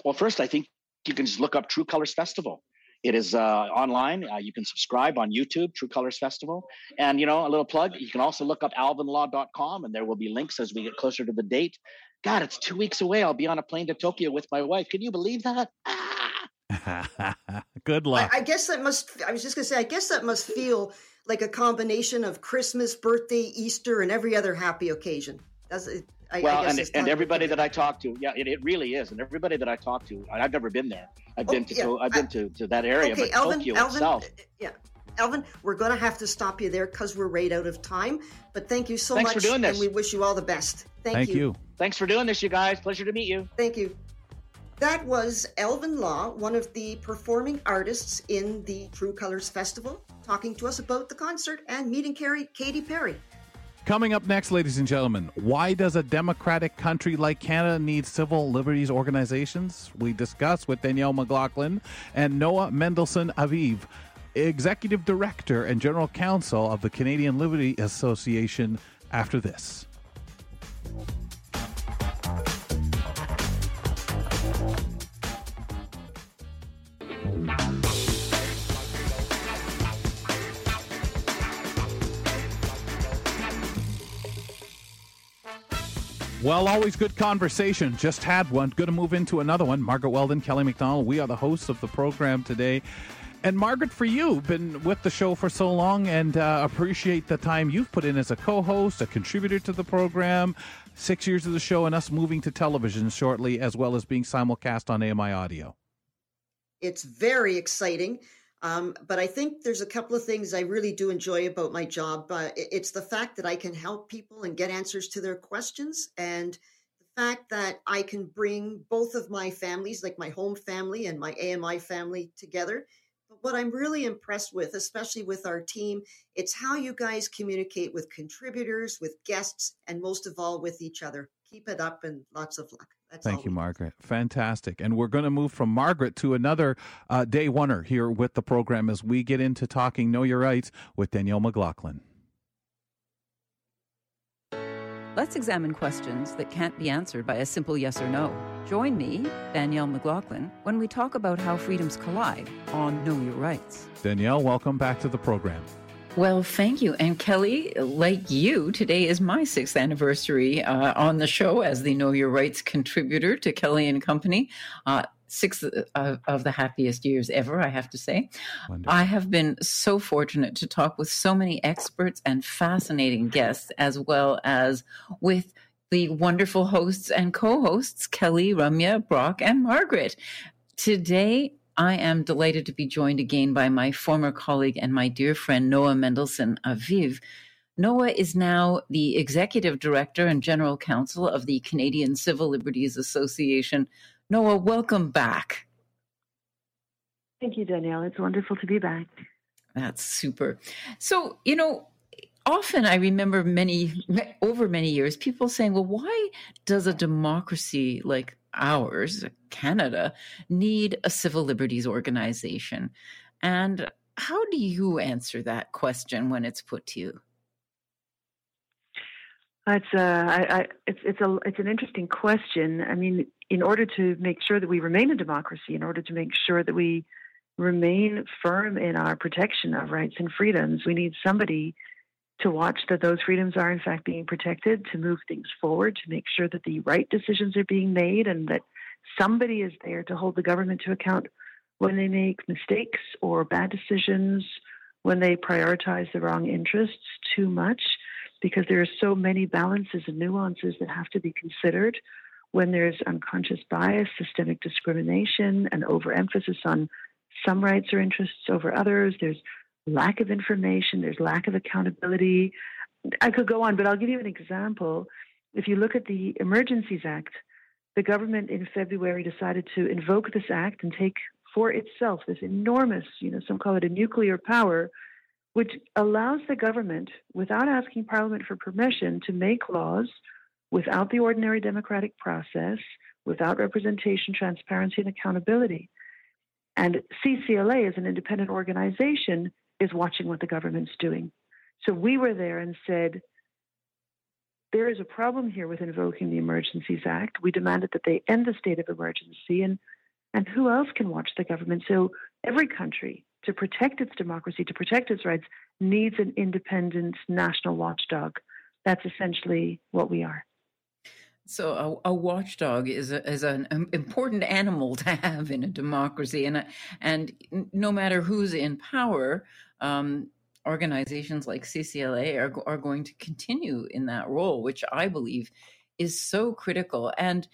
Well, first, I think you can just look up True Colors Festival. It is uh, online. Uh, you can subscribe on YouTube, True Colors Festival. And, you know, a little plug, you can also look up alvinlaw.com and there will be links as we get closer to the date. God, it's two weeks away. I'll be on a plane to Tokyo with my wife. Can you believe that? Ah! [LAUGHS] Good luck. I, I guess that must, I was just going to say, I guess that must feel like a combination of Christmas, birthday, Easter, and every other happy occasion. That's it. I, well, I and, and everybody that I talk to, yeah, it, it really is. And everybody that I talk to, I've never been there. I've oh, been to, yeah. I've been to, to that area, okay, but Alvin, Tokyo Alvin, itself. Yeah, Alvin, we're going to have to stop you there because we're right out of time. But thank you so Thanks much, for doing this. and we wish you all the best. Thank, thank you. you. Thanks for doing this, you guys. Pleasure to meet you. Thank you. That was Alvin Law, one of the performing artists in the True Colors Festival, talking to us about the concert and meeting Carrie, Katy Perry. Coming up next, ladies and gentlemen, why does a democratic country like Canada need civil liberties organizations? We discuss with Danielle McLaughlin and Noa Mendelsohn Aviv, Executive Director and General Counsel of the Canadian Liberty Association, after this. Well, always good conversation. Just had one. Going to move into another one. Margaret Weldon, Kelly McDonald. We are the hosts of the program today. And Margaret, for you, been with the show for so long and uh, appreciate the time you've put in as a co-host, a contributor to the program, six years of the show, and us moving to television shortly, as well as being simulcast on AMI Audio. It's very exciting. Um, but I think there's a couple of things I really do enjoy about my job. Uh, it's the fact that I can help people and get answers to their questions, and the fact that I can bring both of my families, like my home family and my AMI family, together. What I'm really impressed with, especially with our team, it's how you guys communicate with contributors, with guests, and most of all with each other. Keep it up and lots of luck. That's Thank you, Margaret. Fantastic. And we're going to move from Margaret to another uh, day oneer here with the program as we get into talking Know Your Rights with Danielle McLaughlin. Let's examine questions that can't be answered by a simple yes or no. Join me, Danielle McLaughlin, when we talk about how freedoms collide on Know Your Rights. Danielle, welcome back to the program. Well, thank you. And Kelly, like you, today is my sixth anniversary uh, on the show as the Know Your Rights contributor to Kelly and Company. Uh, six uh, of, of, the happiest years ever, I have to say. Wonderful. I have been so fortunate to talk with so many experts and fascinating guests, as well as with the wonderful hosts and co hosts, Kelly, Ramya, Brock, and Margaret. Today, I am delighted to be joined again by my former colleague and my dear friend, Noa Mendelsohn Aviv. Noa is now the executive director and general counsel of the Canadian Civil Liberties Association. Noa, welcome back. Thank you, Danielle. It's wonderful to be back. That's super. So, you know, often I remember many, over many years, people saying, well, why does a democracy like ours, uh, Canada, need a civil liberties organization? And how do you answer that question when it's put to you? It's uh, it's it's a it's an interesting question. I mean, in order to make sure that we remain a democracy, in order to make sure that we remain firm in our protection of rights and freedoms, we need somebody to watch that those freedoms are in fact being protected, to move things forward, to make sure that the right decisions are being made, and that somebody is there to hold the government to account when they make mistakes or bad decisions, when they prioritize the wrong interests too much, because there are so many balances and nuances that have to be considered when there's unconscious bias, systemic discrimination, an overemphasis on some rights or interests over others. There's lack of information, there's lack of accountability. I could go on, but I'll give you an example. If you look at the Emergencies Act, the government in February decided to invoke this act and take for itself this enormous, you know, some call it a nuclear power, which allows the government, without asking Parliament for permission, to make laws without the ordinary democratic process, without representation, transparency, and accountability. And CCLA, as an independent organization, is watching what the government's doing. So we were there and said, there is a problem here with invoking the Emergencies Act. We demanded that they end the state of emergency, and, and who else can watch the government? So every country, to protect its democracy, to protect its rights, needs an independent national watchdog. That's essentially what we are. So a, a, watchdog is a, is an important animal [LAUGHS] to have in a democracy, and and no matter who's in power, um, organizations like CCLA are are going to continue in that role, which I believe is so critical. And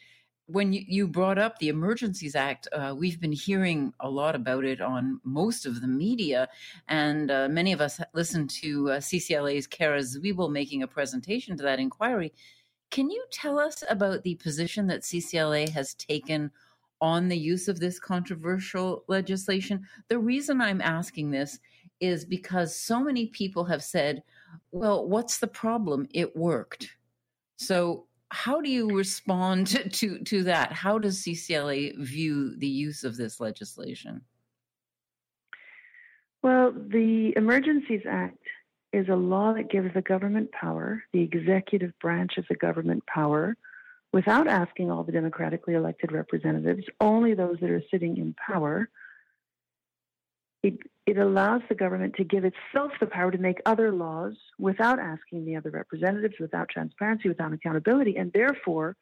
when you, brought up the Emergencies Act, uh, we've been hearing a lot about it on most of the media, and uh, many of us listened to uh, CCLA's Cara Zwibel making a presentation to that inquiry can you tell us about the position that CCLA has taken on the use of this controversial legislation? The reason I'm asking this is because so many people have said, well, what's the problem? It worked. So, how do you respond [LAUGHS] to, to, that? How does CCLA view the use of this legislation? Well, the Emergencies Act is a law that gives the government power, the executive branch of the government power, without asking all the democratically elected representatives, only those that are sitting in power, it, it allows the government to give itself the power to make other laws without asking the other representatives, without transparency, without accountability, and therefore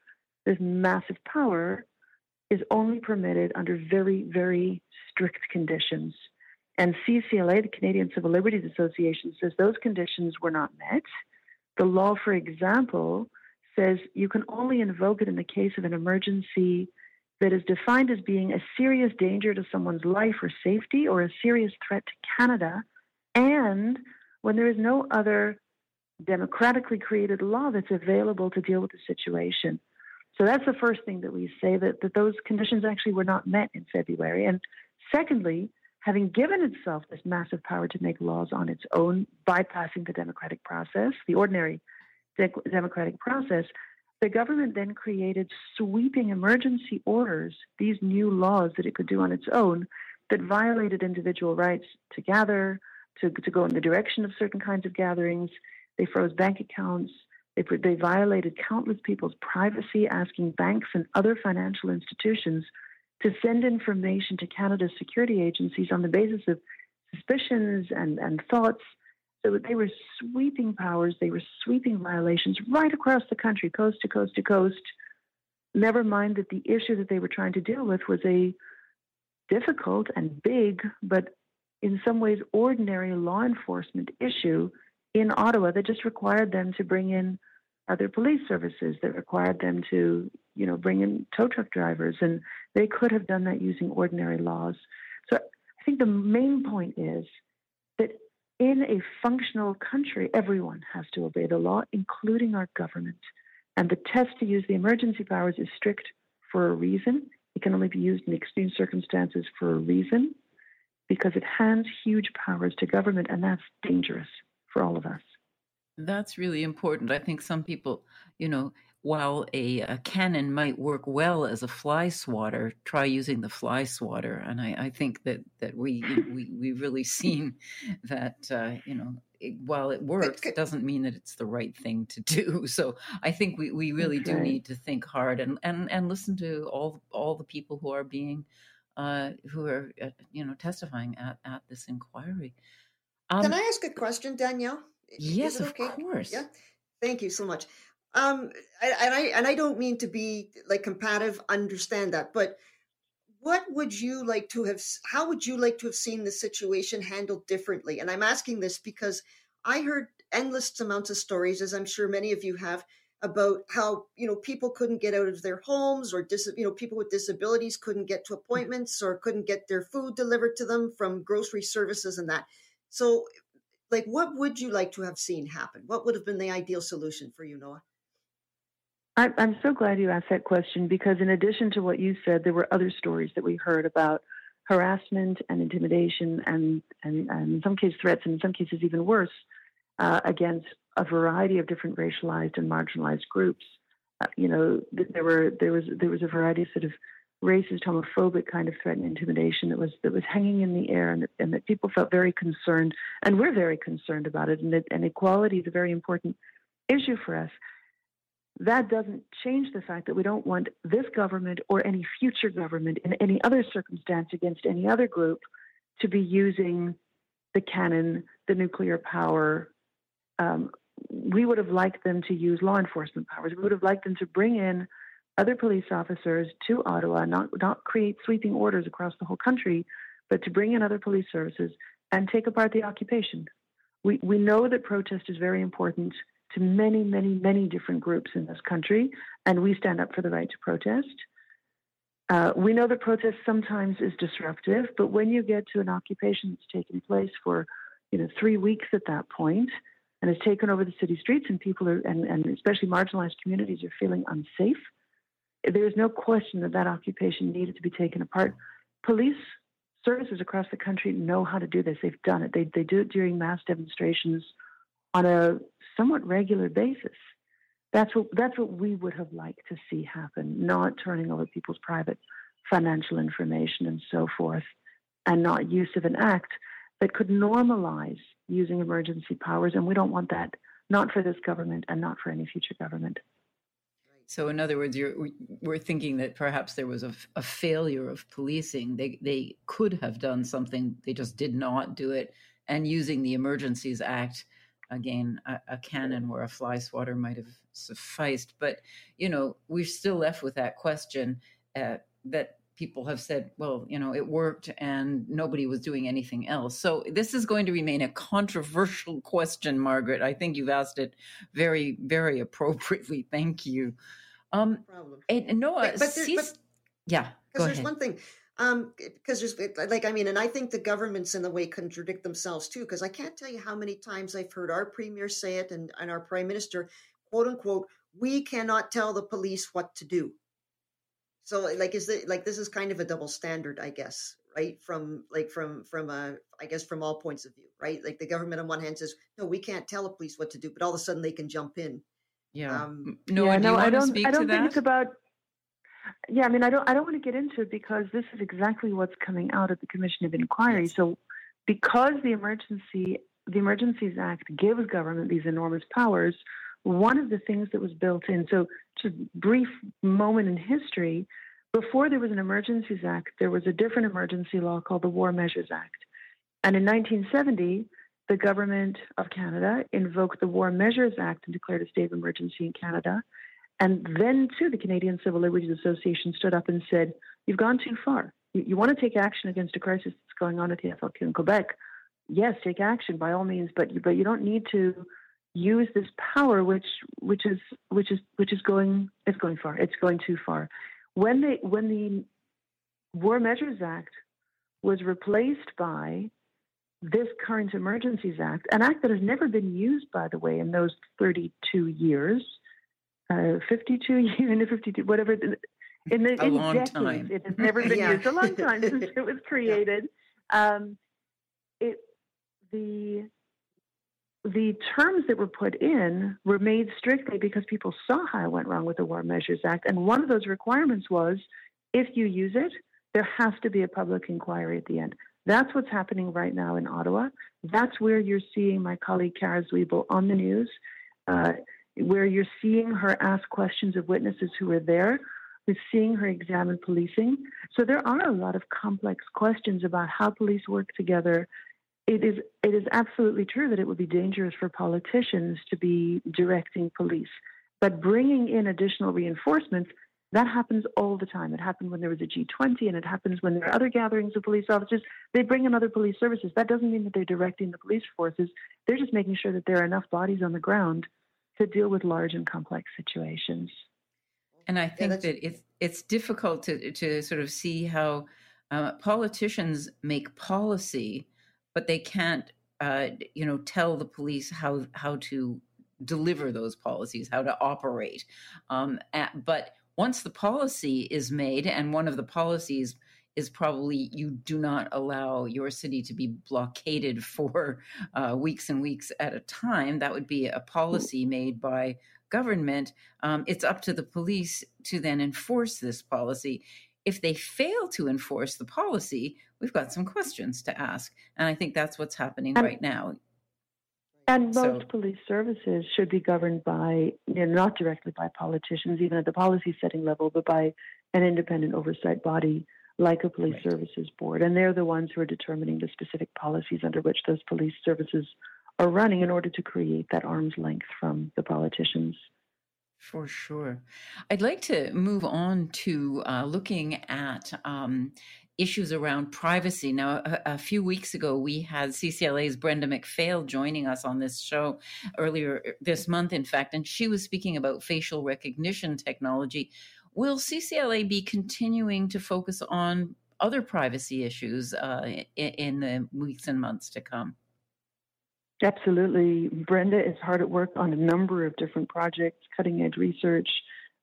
this massive power is only permitted under very, very strict conditions. And CCLA, the Canadian Civil Liberties Association, says those conditions were not met. The law, for example, says you can only invoke it in the case of an emergency that is defined as being a serious danger to someone's life or safety or a serious threat to Canada, and when there is no other democratically created law that's available to deal with the situation. So that's the first thing that we say that, that those conditions actually were not met in February. And secondly, having given itself this massive power to make laws on its own, bypassing the democratic process, the ordinary de- democratic process, the government then created sweeping emergency orders, these new laws that it could do on its own, that violated individual rights to gather, to, to go in the direction of certain kinds of gatherings. They froze bank accounts. They, they violated countless people's privacy, asking banks and other financial institutions to send information to Canada's security agencies on the basis of suspicions and, and thoughts so they were sweeping powers, they were sweeping violations right across the country, coast to coast to coast. Never mind that the issue that they were trying to deal with was a difficult and big, but in some ways ordinary law enforcement issue in Ottawa that just required them to bring in other police services, that required them to, you know, bring in tow truck drivers, and they could have done that using ordinary laws. So I think the main point is that in a functional country, everyone has to obey the law, including our government. And the test to use the emergency powers is strict for a reason. It can only be used in extreme circumstances for a reason because it hands huge powers to government, and that's dangerous for all of us. That's really important. I think some people, you know, while a, a, cannon might work well as a fly swatter, try using the fly swatter. And I, I think that that we we we really seen [LAUGHS] that uh, you know it, while it works, it doesn't mean that it's the right thing to [LAUGHS] do. So I think we, we really okay. do need to think hard and, and and listen to all all the people who are being uh, who are uh, you know testifying at at this inquiry. Um, Can I ask a question, Danielle? Yes, of course. Yeah. Thank you so much. Um, and I and I don't mean to be like combative. Understand that, but what would you like to have? How would you like to have seen the situation handled differently? And I'm asking this because I heard endless amounts of stories, as I'm sure many of you have, about how you know people couldn't get out of their homes, or dis, you know people with disabilities couldn't get to appointments, or couldn't get their food delivered to them from grocery services and that. So, like, what would you like to have seen happen? What would have been the ideal solution for you, Noa? I'm so glad you asked that question because, in addition to what you said, there were other stories that we heard about harassment and intimidation, and, and, and in some cases threats, and in some cases even worse, uh, against a variety of different racialized and marginalized groups. Uh, you know, there were there was there was a variety of sort of racist, homophobic kind of threat and intimidation that was that was hanging in the air, and and that people felt very concerned, and we're very concerned about it. And, that, and equality is a very important issue for us that doesn't change the fact that we don't want this government or any future government in any other circumstance against any other group to be using the cannon, the nuclear power. Um, we would have liked them to use law enforcement powers. We would have liked them to bring in other police officers to Ottawa, not not create sweeping orders across the whole country, but to bring in other police services and take apart the occupation. We we know that protest is very important to many, many, many different groups in this country, and we stand up for the right to protest. Uh, we know that protest sometimes is disruptive, but when you get to an occupation that's taken place for, you know, three weeks at that point, and has taken over the city streets, and people are, and, and especially marginalized communities are feeling unsafe, there is no question that that occupation needed to be taken apart. Police services across the country know how to do this. They've done it. They they do it during mass demonstrations on a somewhat regular basis. That's what that's what we would have liked to see happen, not turning over people's private financial information and so forth, and not use of an act that could normalize using emergency powers. And we don't want that, not for this government and not for any future government. So, in other words, we're thinking that perhaps there was a, a, failure of policing. They they could have done something, they just did not do it. And using the Emergencies Act, again, a, a cannon where a fly swatter might have sufficed. But you know, we're still left with that question uh, that people have said, well, you know, it worked and nobody was doing anything else. So this is going to remain a controversial question, Margaret. I think you've asked it very, very appropriately. Thank you. Um, no problem. And, Noa, but, but, there, but yeah, because there's ahead. one thing. Um, because there's like, I mean, and I think the governments in the way contradict themselves too. Because I can't tell you how many times I've heard our premier say it and, and our prime minister, quote unquote, we cannot tell the police what to do. So like, is it like this is kind of a double standard, I guess, right? From like from from uh, I guess from all points of view, right? Like the government on one hand says, no, we can't tell the police what to do, but all of a sudden they can jump in yeah. Um, no, yeah, no, I don't. I don't think that? it's about. Yeah, I mean, I don't. I don't want to get into it because this is exactly what's coming out of the Commission of Inquiry. Yes. So, because the emergency, the Emergencies Act gives government these enormous powers, one of the things that was built in. So, just brief moment in history. Before there was an Emergencies Act, there was a different emergency law called the War Measures Act, and in 1970 the government of Canada invoked the War Measures Act and declared a state of emergency in Canada. And then, too, the Canadian Civil Liberties Association stood up and said, You've gone too far. You, you want to take action against a crisis that's going on at the FLQ in Quebec. Yes, take action by all means, but but you don't need to use this power, which which is which is which is going it's going far. It's going too far. When they when the War Measures Act was replaced by this current Emergencies Act, an act that has never been used, by the way, in those 32 years, uh, 52 [LAUGHS] years, 52, whatever. In, the, a in long decades, time. it has never [LAUGHS] been Yeah. used. A long time [LAUGHS] since it was created. Um, it the the terms that were put in were made strictly because people saw how it went wrong with the War Measures Act, and one of those requirements was if you use it, there has to be a public inquiry at the end. That's what's happening right now in Ottawa. That's where you're seeing my colleague Cara Zwibel on the news, uh, where you're seeing her ask questions of witnesses who were there, who's seeing her examine policing. So there are a lot of complex questions about how police work together. It is it is absolutely true that it would be dangerous for politicians to be directing police, but bringing in additional reinforcements that happens all the time. It happened when there was a G20, and it happens when there are other gatherings of police officers. They bring in other police services. That doesn't mean that they're directing the police forces. They're just making sure that there are enough bodies on the ground to deal with large and complex situations. And I think that it's it's difficult to to sort of see how uh, politicians make policy, but they can't, uh, you know, tell the police how how to deliver those policies, how to operate. Um, at, but once the policy is made, and one of the policies is probably you do not allow your city to be blockaded [LAUGHS] for uh, weeks and weeks at a time. That would be a policy made by government. Um, it's up to the police to then enforce this policy. If they fail to enforce the policy, we've got some questions to ask. And I think that's what's happening right now. And So- most police services should be governed by, you know, not directly by politicians, even at the policy setting level, but by an independent oversight body like a police Right. services board. And they're the ones who are determining the specific policies under which those police services are running in order to create that arm's length from the politicians. For sure. I'd like to move on to uh, looking at um, issues around privacy. Now, a, a few weeks ago, we had CCLA's Brenda McPhail joining us on this show earlier this month, in fact, and she was speaking about facial recognition technology. Will CCLA be continuing to focus on other privacy issues uh, in, the weeks and months to come? Absolutely. Brenda is hard at work on a number of different projects, cutting edge research,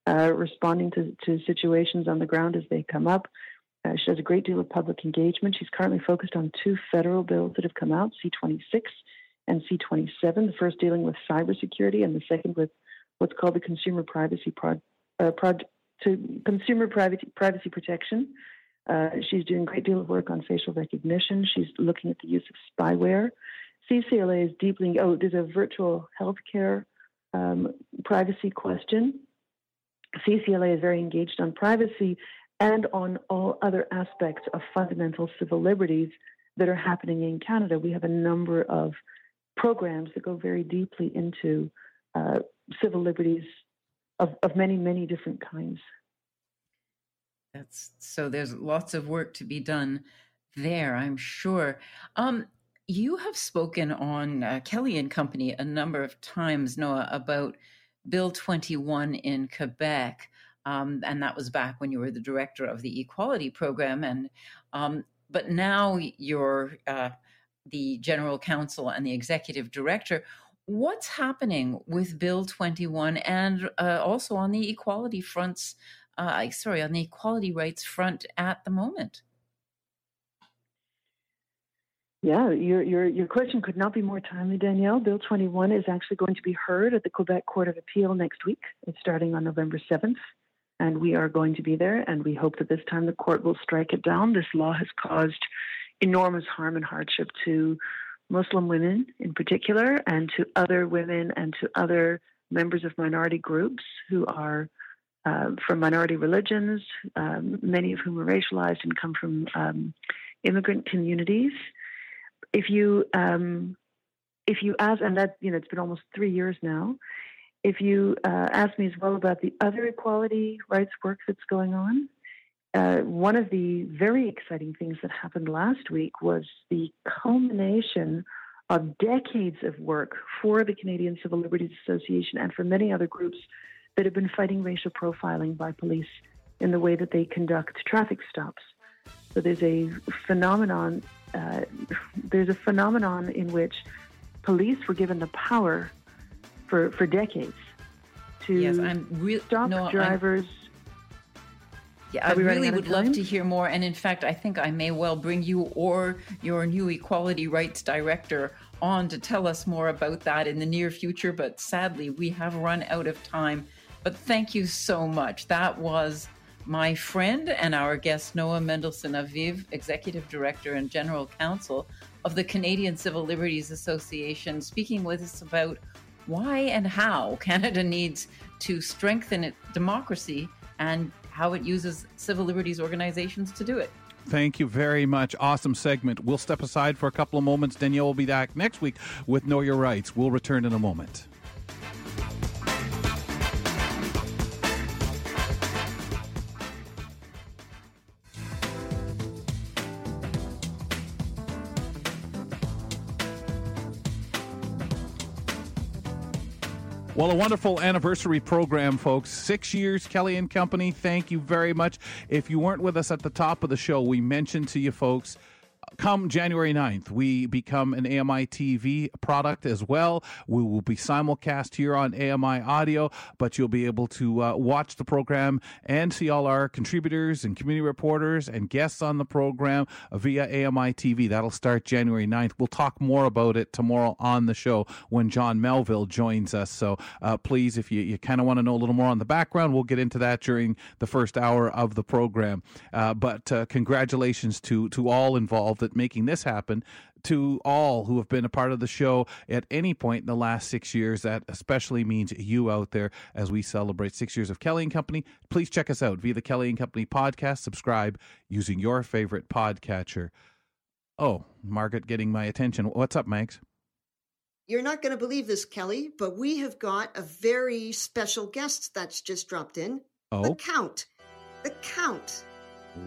uh, responding to, to situations on the ground as they come up. Uh, she does a great deal of public engagement. She's currently focused on two federal bills that have come out C26 and C27, the first dealing with cybersecurity, and the second with what's called the Consumer Privacy Prod, uh, to Consumer Privacy, Privacy Protection. Uh, she's doing a great deal of work on facial recognition. She's looking at the use of spyware. CCLA is deeply, oh, there's a virtual healthcare um, privacy question. CCLA is very engaged on privacy and on all other aspects of fundamental civil liberties that are happening in Canada. We have a number of programs that go very deeply into uh, civil liberties of, of many, many different kinds. That's so there's lots of work to be done there, I'm sure. Um, you have spoken on uh, Kelly and Company a number of times, Noa, about Bill 21 in Quebec. Um, and that was back when you were the director of the equality program. And um, but now you're uh, the general counsel and the executive director. What's happening with Bill 21 and uh, also on the equality fronts? Uh, sorry, on the equality rights front at the moment. Yeah, your, your, your question could not be more timely, Danielle. Bill 21 is actually going to be heard at the Quebec Court of Appeal next week. It's starting on November 7th, and we are going to be there, and we hope that this time the court will strike it down. This law has caused enormous harm and hardship to Muslim women in particular, and to other women and to other members of minority groups who are uh, from minority religions, um, many of whom are racialized and come from um, immigrant communities if you um, if you ask, and that you know, it's been almost three years now. If you uh, ask me as well about the other equality rights work that's going on, uh, one of the very exciting things that happened last week was the culmination of decades of work for the Canadian Civil Liberties Association and for many other groups that have been fighting racial profiling by police in the way that they conduct traffic stops. So there's a phenomenon. Uh, there's a phenomenon in which police were given the power for for decades to yes, I'm re- stop no, drivers. I'm- yeah, I really would love to hear more. And in fact, I think I may well bring you or your new equality rights director on to tell us more about that in the near future. But sadly, we have run out of time. But thank you so much. That was my friend and our guest, Noa Mendelsohn Aviv, Executive Director and General Counsel of the Canadian Civil Liberties Association, speaking with us about why and how Canada needs to strengthen its democracy and how it uses civil liberties organizations to do it. Thank you very much. Awesome segment. We'll step aside for a couple of moments. Danielle will be back next week with Know Your Rights. We'll return in a moment. Well, a wonderful anniversary program, folks. Six years, Kelly and Company. Thank you very much. If you weren't with us at the top of the show, we mentioned to you folks come January 9th, we become an AMI TV product as well. We will be simulcast here on AMI Audio, but you'll be able to uh, watch the program and see all our contributors and community reporters and guests on the program via AMI TV. That'll start January 9th. We'll talk more about it tomorrow on the show when John Melville joins us. So uh, please, if you, you kind of want to know a little more on the background, we'll get into that during the first hour of the program. Uh, but uh, congratulations to, to all involved at making this happen to all who have been a part of the show at any point in the last six years. That especially means you out there as we celebrate six years of Kelly and Company. Please check us out via the Kelly and Company podcast. Subscribe using your favorite podcatcher. Oh, Margaret getting my attention. What's up, Mags? You're not going to believe this, Kelly, but we have got a very special guest that's just dropped in. Oh. The Count. The Count.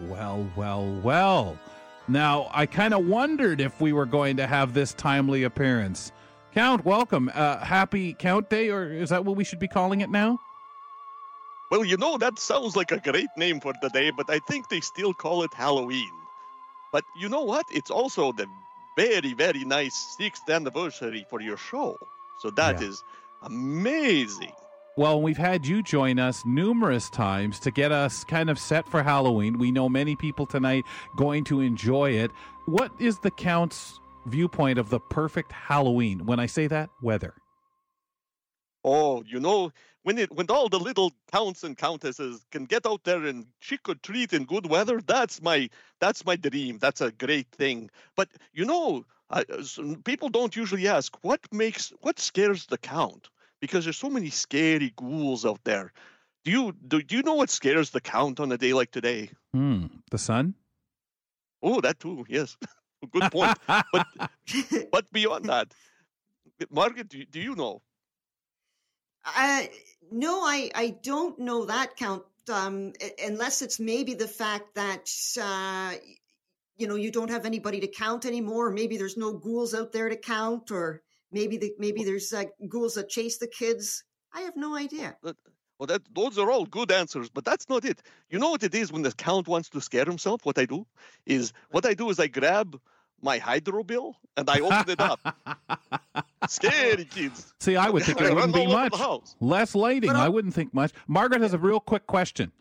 Well, well, well. Now, I kind of wondered if we were going to have this timely appearance. Count, welcome. Uh, happy Count Day, or is that what we should be calling it now? Well, you know, that sounds like a great name for the day, but I think they still call it Halloween. But you know what? It's also the very, very nice sixth anniversary for your show. So that Yeah. is amazing. Well, we've had you join us numerous times to get us kind of set for Halloween. We know many people tonight going to enjoy it. What is the Count's viewpoint of the perfect Halloween? When I say that, weather. Oh, you know, when it when all the little counts and countesses can get out there and trick or treat in good weather, that's my that's my dream. That's a great thing. But you know, I, uh, s- people don't usually ask what makes what scares the count because there's so many scary ghouls out there. Do you do, do you know what scares the count on a day like today? Hmm. The sun. Oh, that too. Yes, [LAUGHS] good point. but [LAUGHS] but beyond that, Margaret, do, do you know? Uh, no, I, I don't know that count, um, unless it's maybe the fact that, uh, you know, you don't have anybody to count anymore. Or maybe there's no ghouls out there to count, or maybe the, maybe there's like ghouls that chase the kids. I have no idea. Well, that those are all good answers, but that's not it. You know what it is when the count wants to scare himself? What I do is what I do is I grab my hydro bill and I open it up. [LAUGHS] Scary kids. See, I would think it wouldn't be much. the house. Less lighting. I wouldn't think much. Margaret has a real quick question.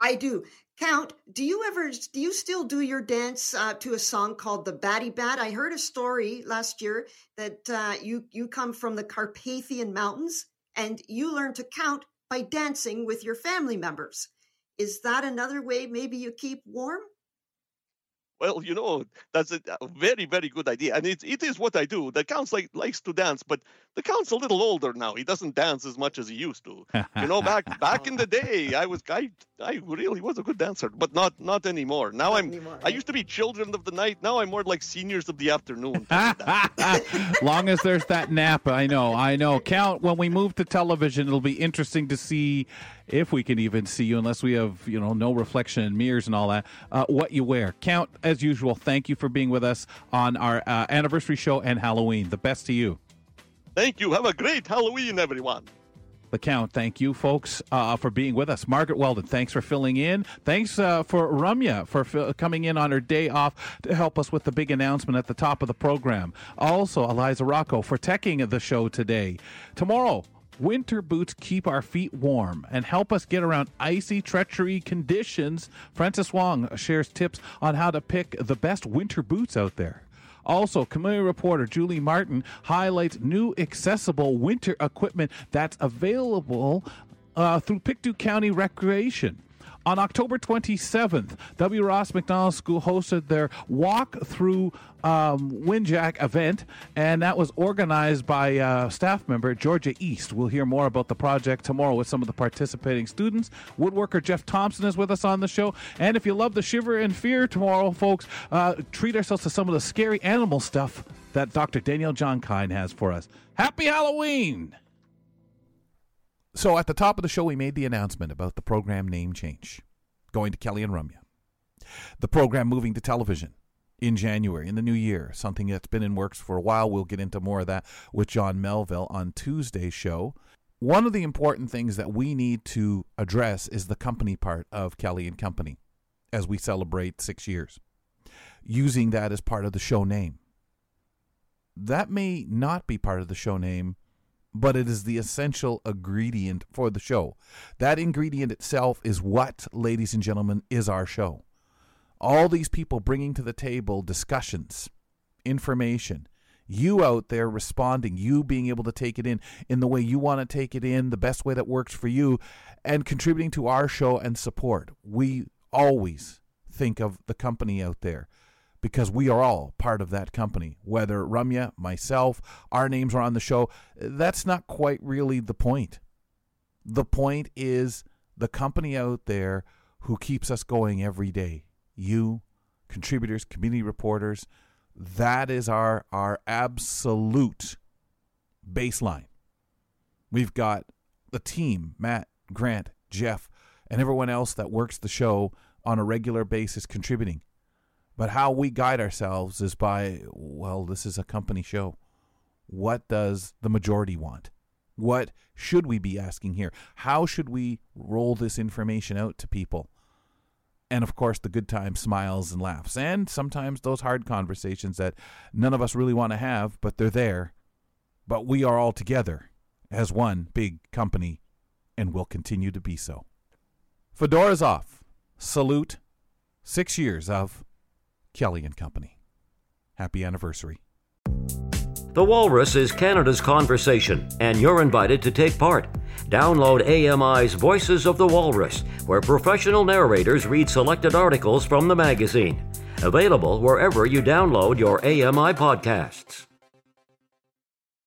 I do. Count, do you ever, do you still do your dance uh, to a song called the Batty Bat? I heard a story last year that uh, you, you come from the Carpathian Mountains and you learn to count by dancing with your family members. Is that another way maybe you keep warm? Well, you know, that's a a very, very good idea. And it, it is what I do. The count like likes to dance, but the count's a little older now. He doesn't dance as much as he used to. You know, back [LAUGHS] back in the day, I was I I really was a good dancer, but not not anymore. Now I'm I used to be children of the night. Now I'm more like seniors of the afternoon. [LAUGHS] [LAUGHS] Long as there's that nap, I know, I know. Count, when we move to television, it'll be interesting to see if we can even see you, unless we have, you know, no reflection in mirrors and all that, uh, what you wear. Count, as usual, thank you for being with us on our uh, anniversary show and Halloween. The best to you. Thank you. Have a great Halloween, everyone. The Count, thank you, folks, uh, for being with us. Margaret Weldon, thanks for filling in. Thanks uh, for Ramya for fi- coming in on her day off to help us with the big announcement at the top of the program. Also, Eliza Rocco for teching the show today. Tomorrow, Winter boots keep our feet warm and help us get around icy, treachery conditions. Francis Wong shares tips on how to pick the best winter boots out there. Also, community reporter Julie Martin highlights new accessible winter equipment that's available uh, through Pictou County Recreation. On October 27th, W. Ross Macdonald School hosted their walk through um, Windjack event, and that was organized by uh, staff member Georgia East. We'll hear more about the project tomorrow with some of the participating students. Woodworker Jeff Thompson is with us on the show. And if you love the shiver and fear tomorrow, folks, uh, treat ourselves to some of the scary animal stuff that Dr. Danielle John Kine has for us. Happy Halloween! So at the top of the show, we made the announcement about the program name change, going to Kelly and Ramya. The program moving to television in January, in the new year, something that's been in works for a while. We'll get into more of that with John Melville on Tuesday's show. One of the important things that we need to address is the company part of Kelly and Company as we celebrate six years, using that as part of the show name. That may not be part of the show name but it is the essential ingredient for the show. That ingredient itself is what, ladies and gentlemen, is our show. All these people bringing to the table discussions, information, you out there responding, you being able to take it in in the way you want to take it in, the best way that works for you, and contributing to our show and support. We always think of the company out there because we are all part of that company. Whether Ramya, myself, our names are on the show, that's not quite really the point. The point is the company out there who keeps us going every day. You, contributors, community reporters, that is our our absolute baseline. We've got the team, Matt, Grant, Jeff, and everyone else that works the show on a regular basis contributing. But how we guide ourselves is by, well, this is a company show. What does the majority want? What should we be asking here? How should we roll this information out to people? And of course, the good times, smiles, and laughs. And sometimes those hard conversations that none of us really want to have, but they're there. But we are all together as one big company and will continue to be so. Fedora's off. Salute. Six years of Kelly and Company. Happy anniversary. The Walrus is Canada's conversation, and you're invited to take part. Download AMI's Voices of the Walrus, where professional narrators read selected articles from the magazine. Available wherever you download your AMI podcasts.